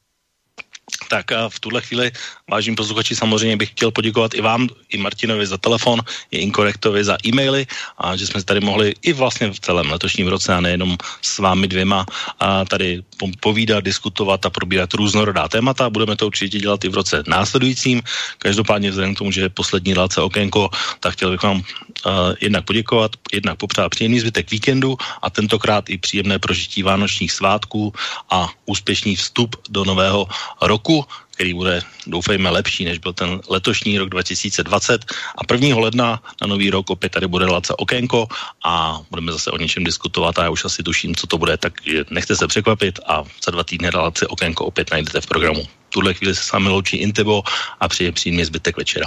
Tak a v tuhle chvíli, vážím posluchači, samozřejmě bych chtěl poděkovat i vám, i Martinovi za telefon, i Inkorektovi za e-maily a že jsme tady mohli i vlastně v celém letošním roce a nejenom s vámi dvěma a tady povídat, diskutovat a probírat různorodá témata. Budeme to určitě dělat i v roce následujícím. Každopádně vzhledem k tomu, že je poslední relace okénko, tak chtěl bych vám uh, jednak poděkovat, jednak popřát příjemný zbytek víkendu a tentokrát i příjemné prožití vánočních svátků a úspěšný vstup do nového roku který bude, doufejme, lepší, než byl ten letošní rok 2020. A 1. ledna na nový rok opět tady bude relace Okénko a budeme zase o něčem diskutovat a já už asi tuším, co to bude, tak nechte se překvapit a za dva týdny relace Okénko opět najdete v programu. V tuhle chvíli se s vámi loučí Intebo a přeje příjemný zbytek večera.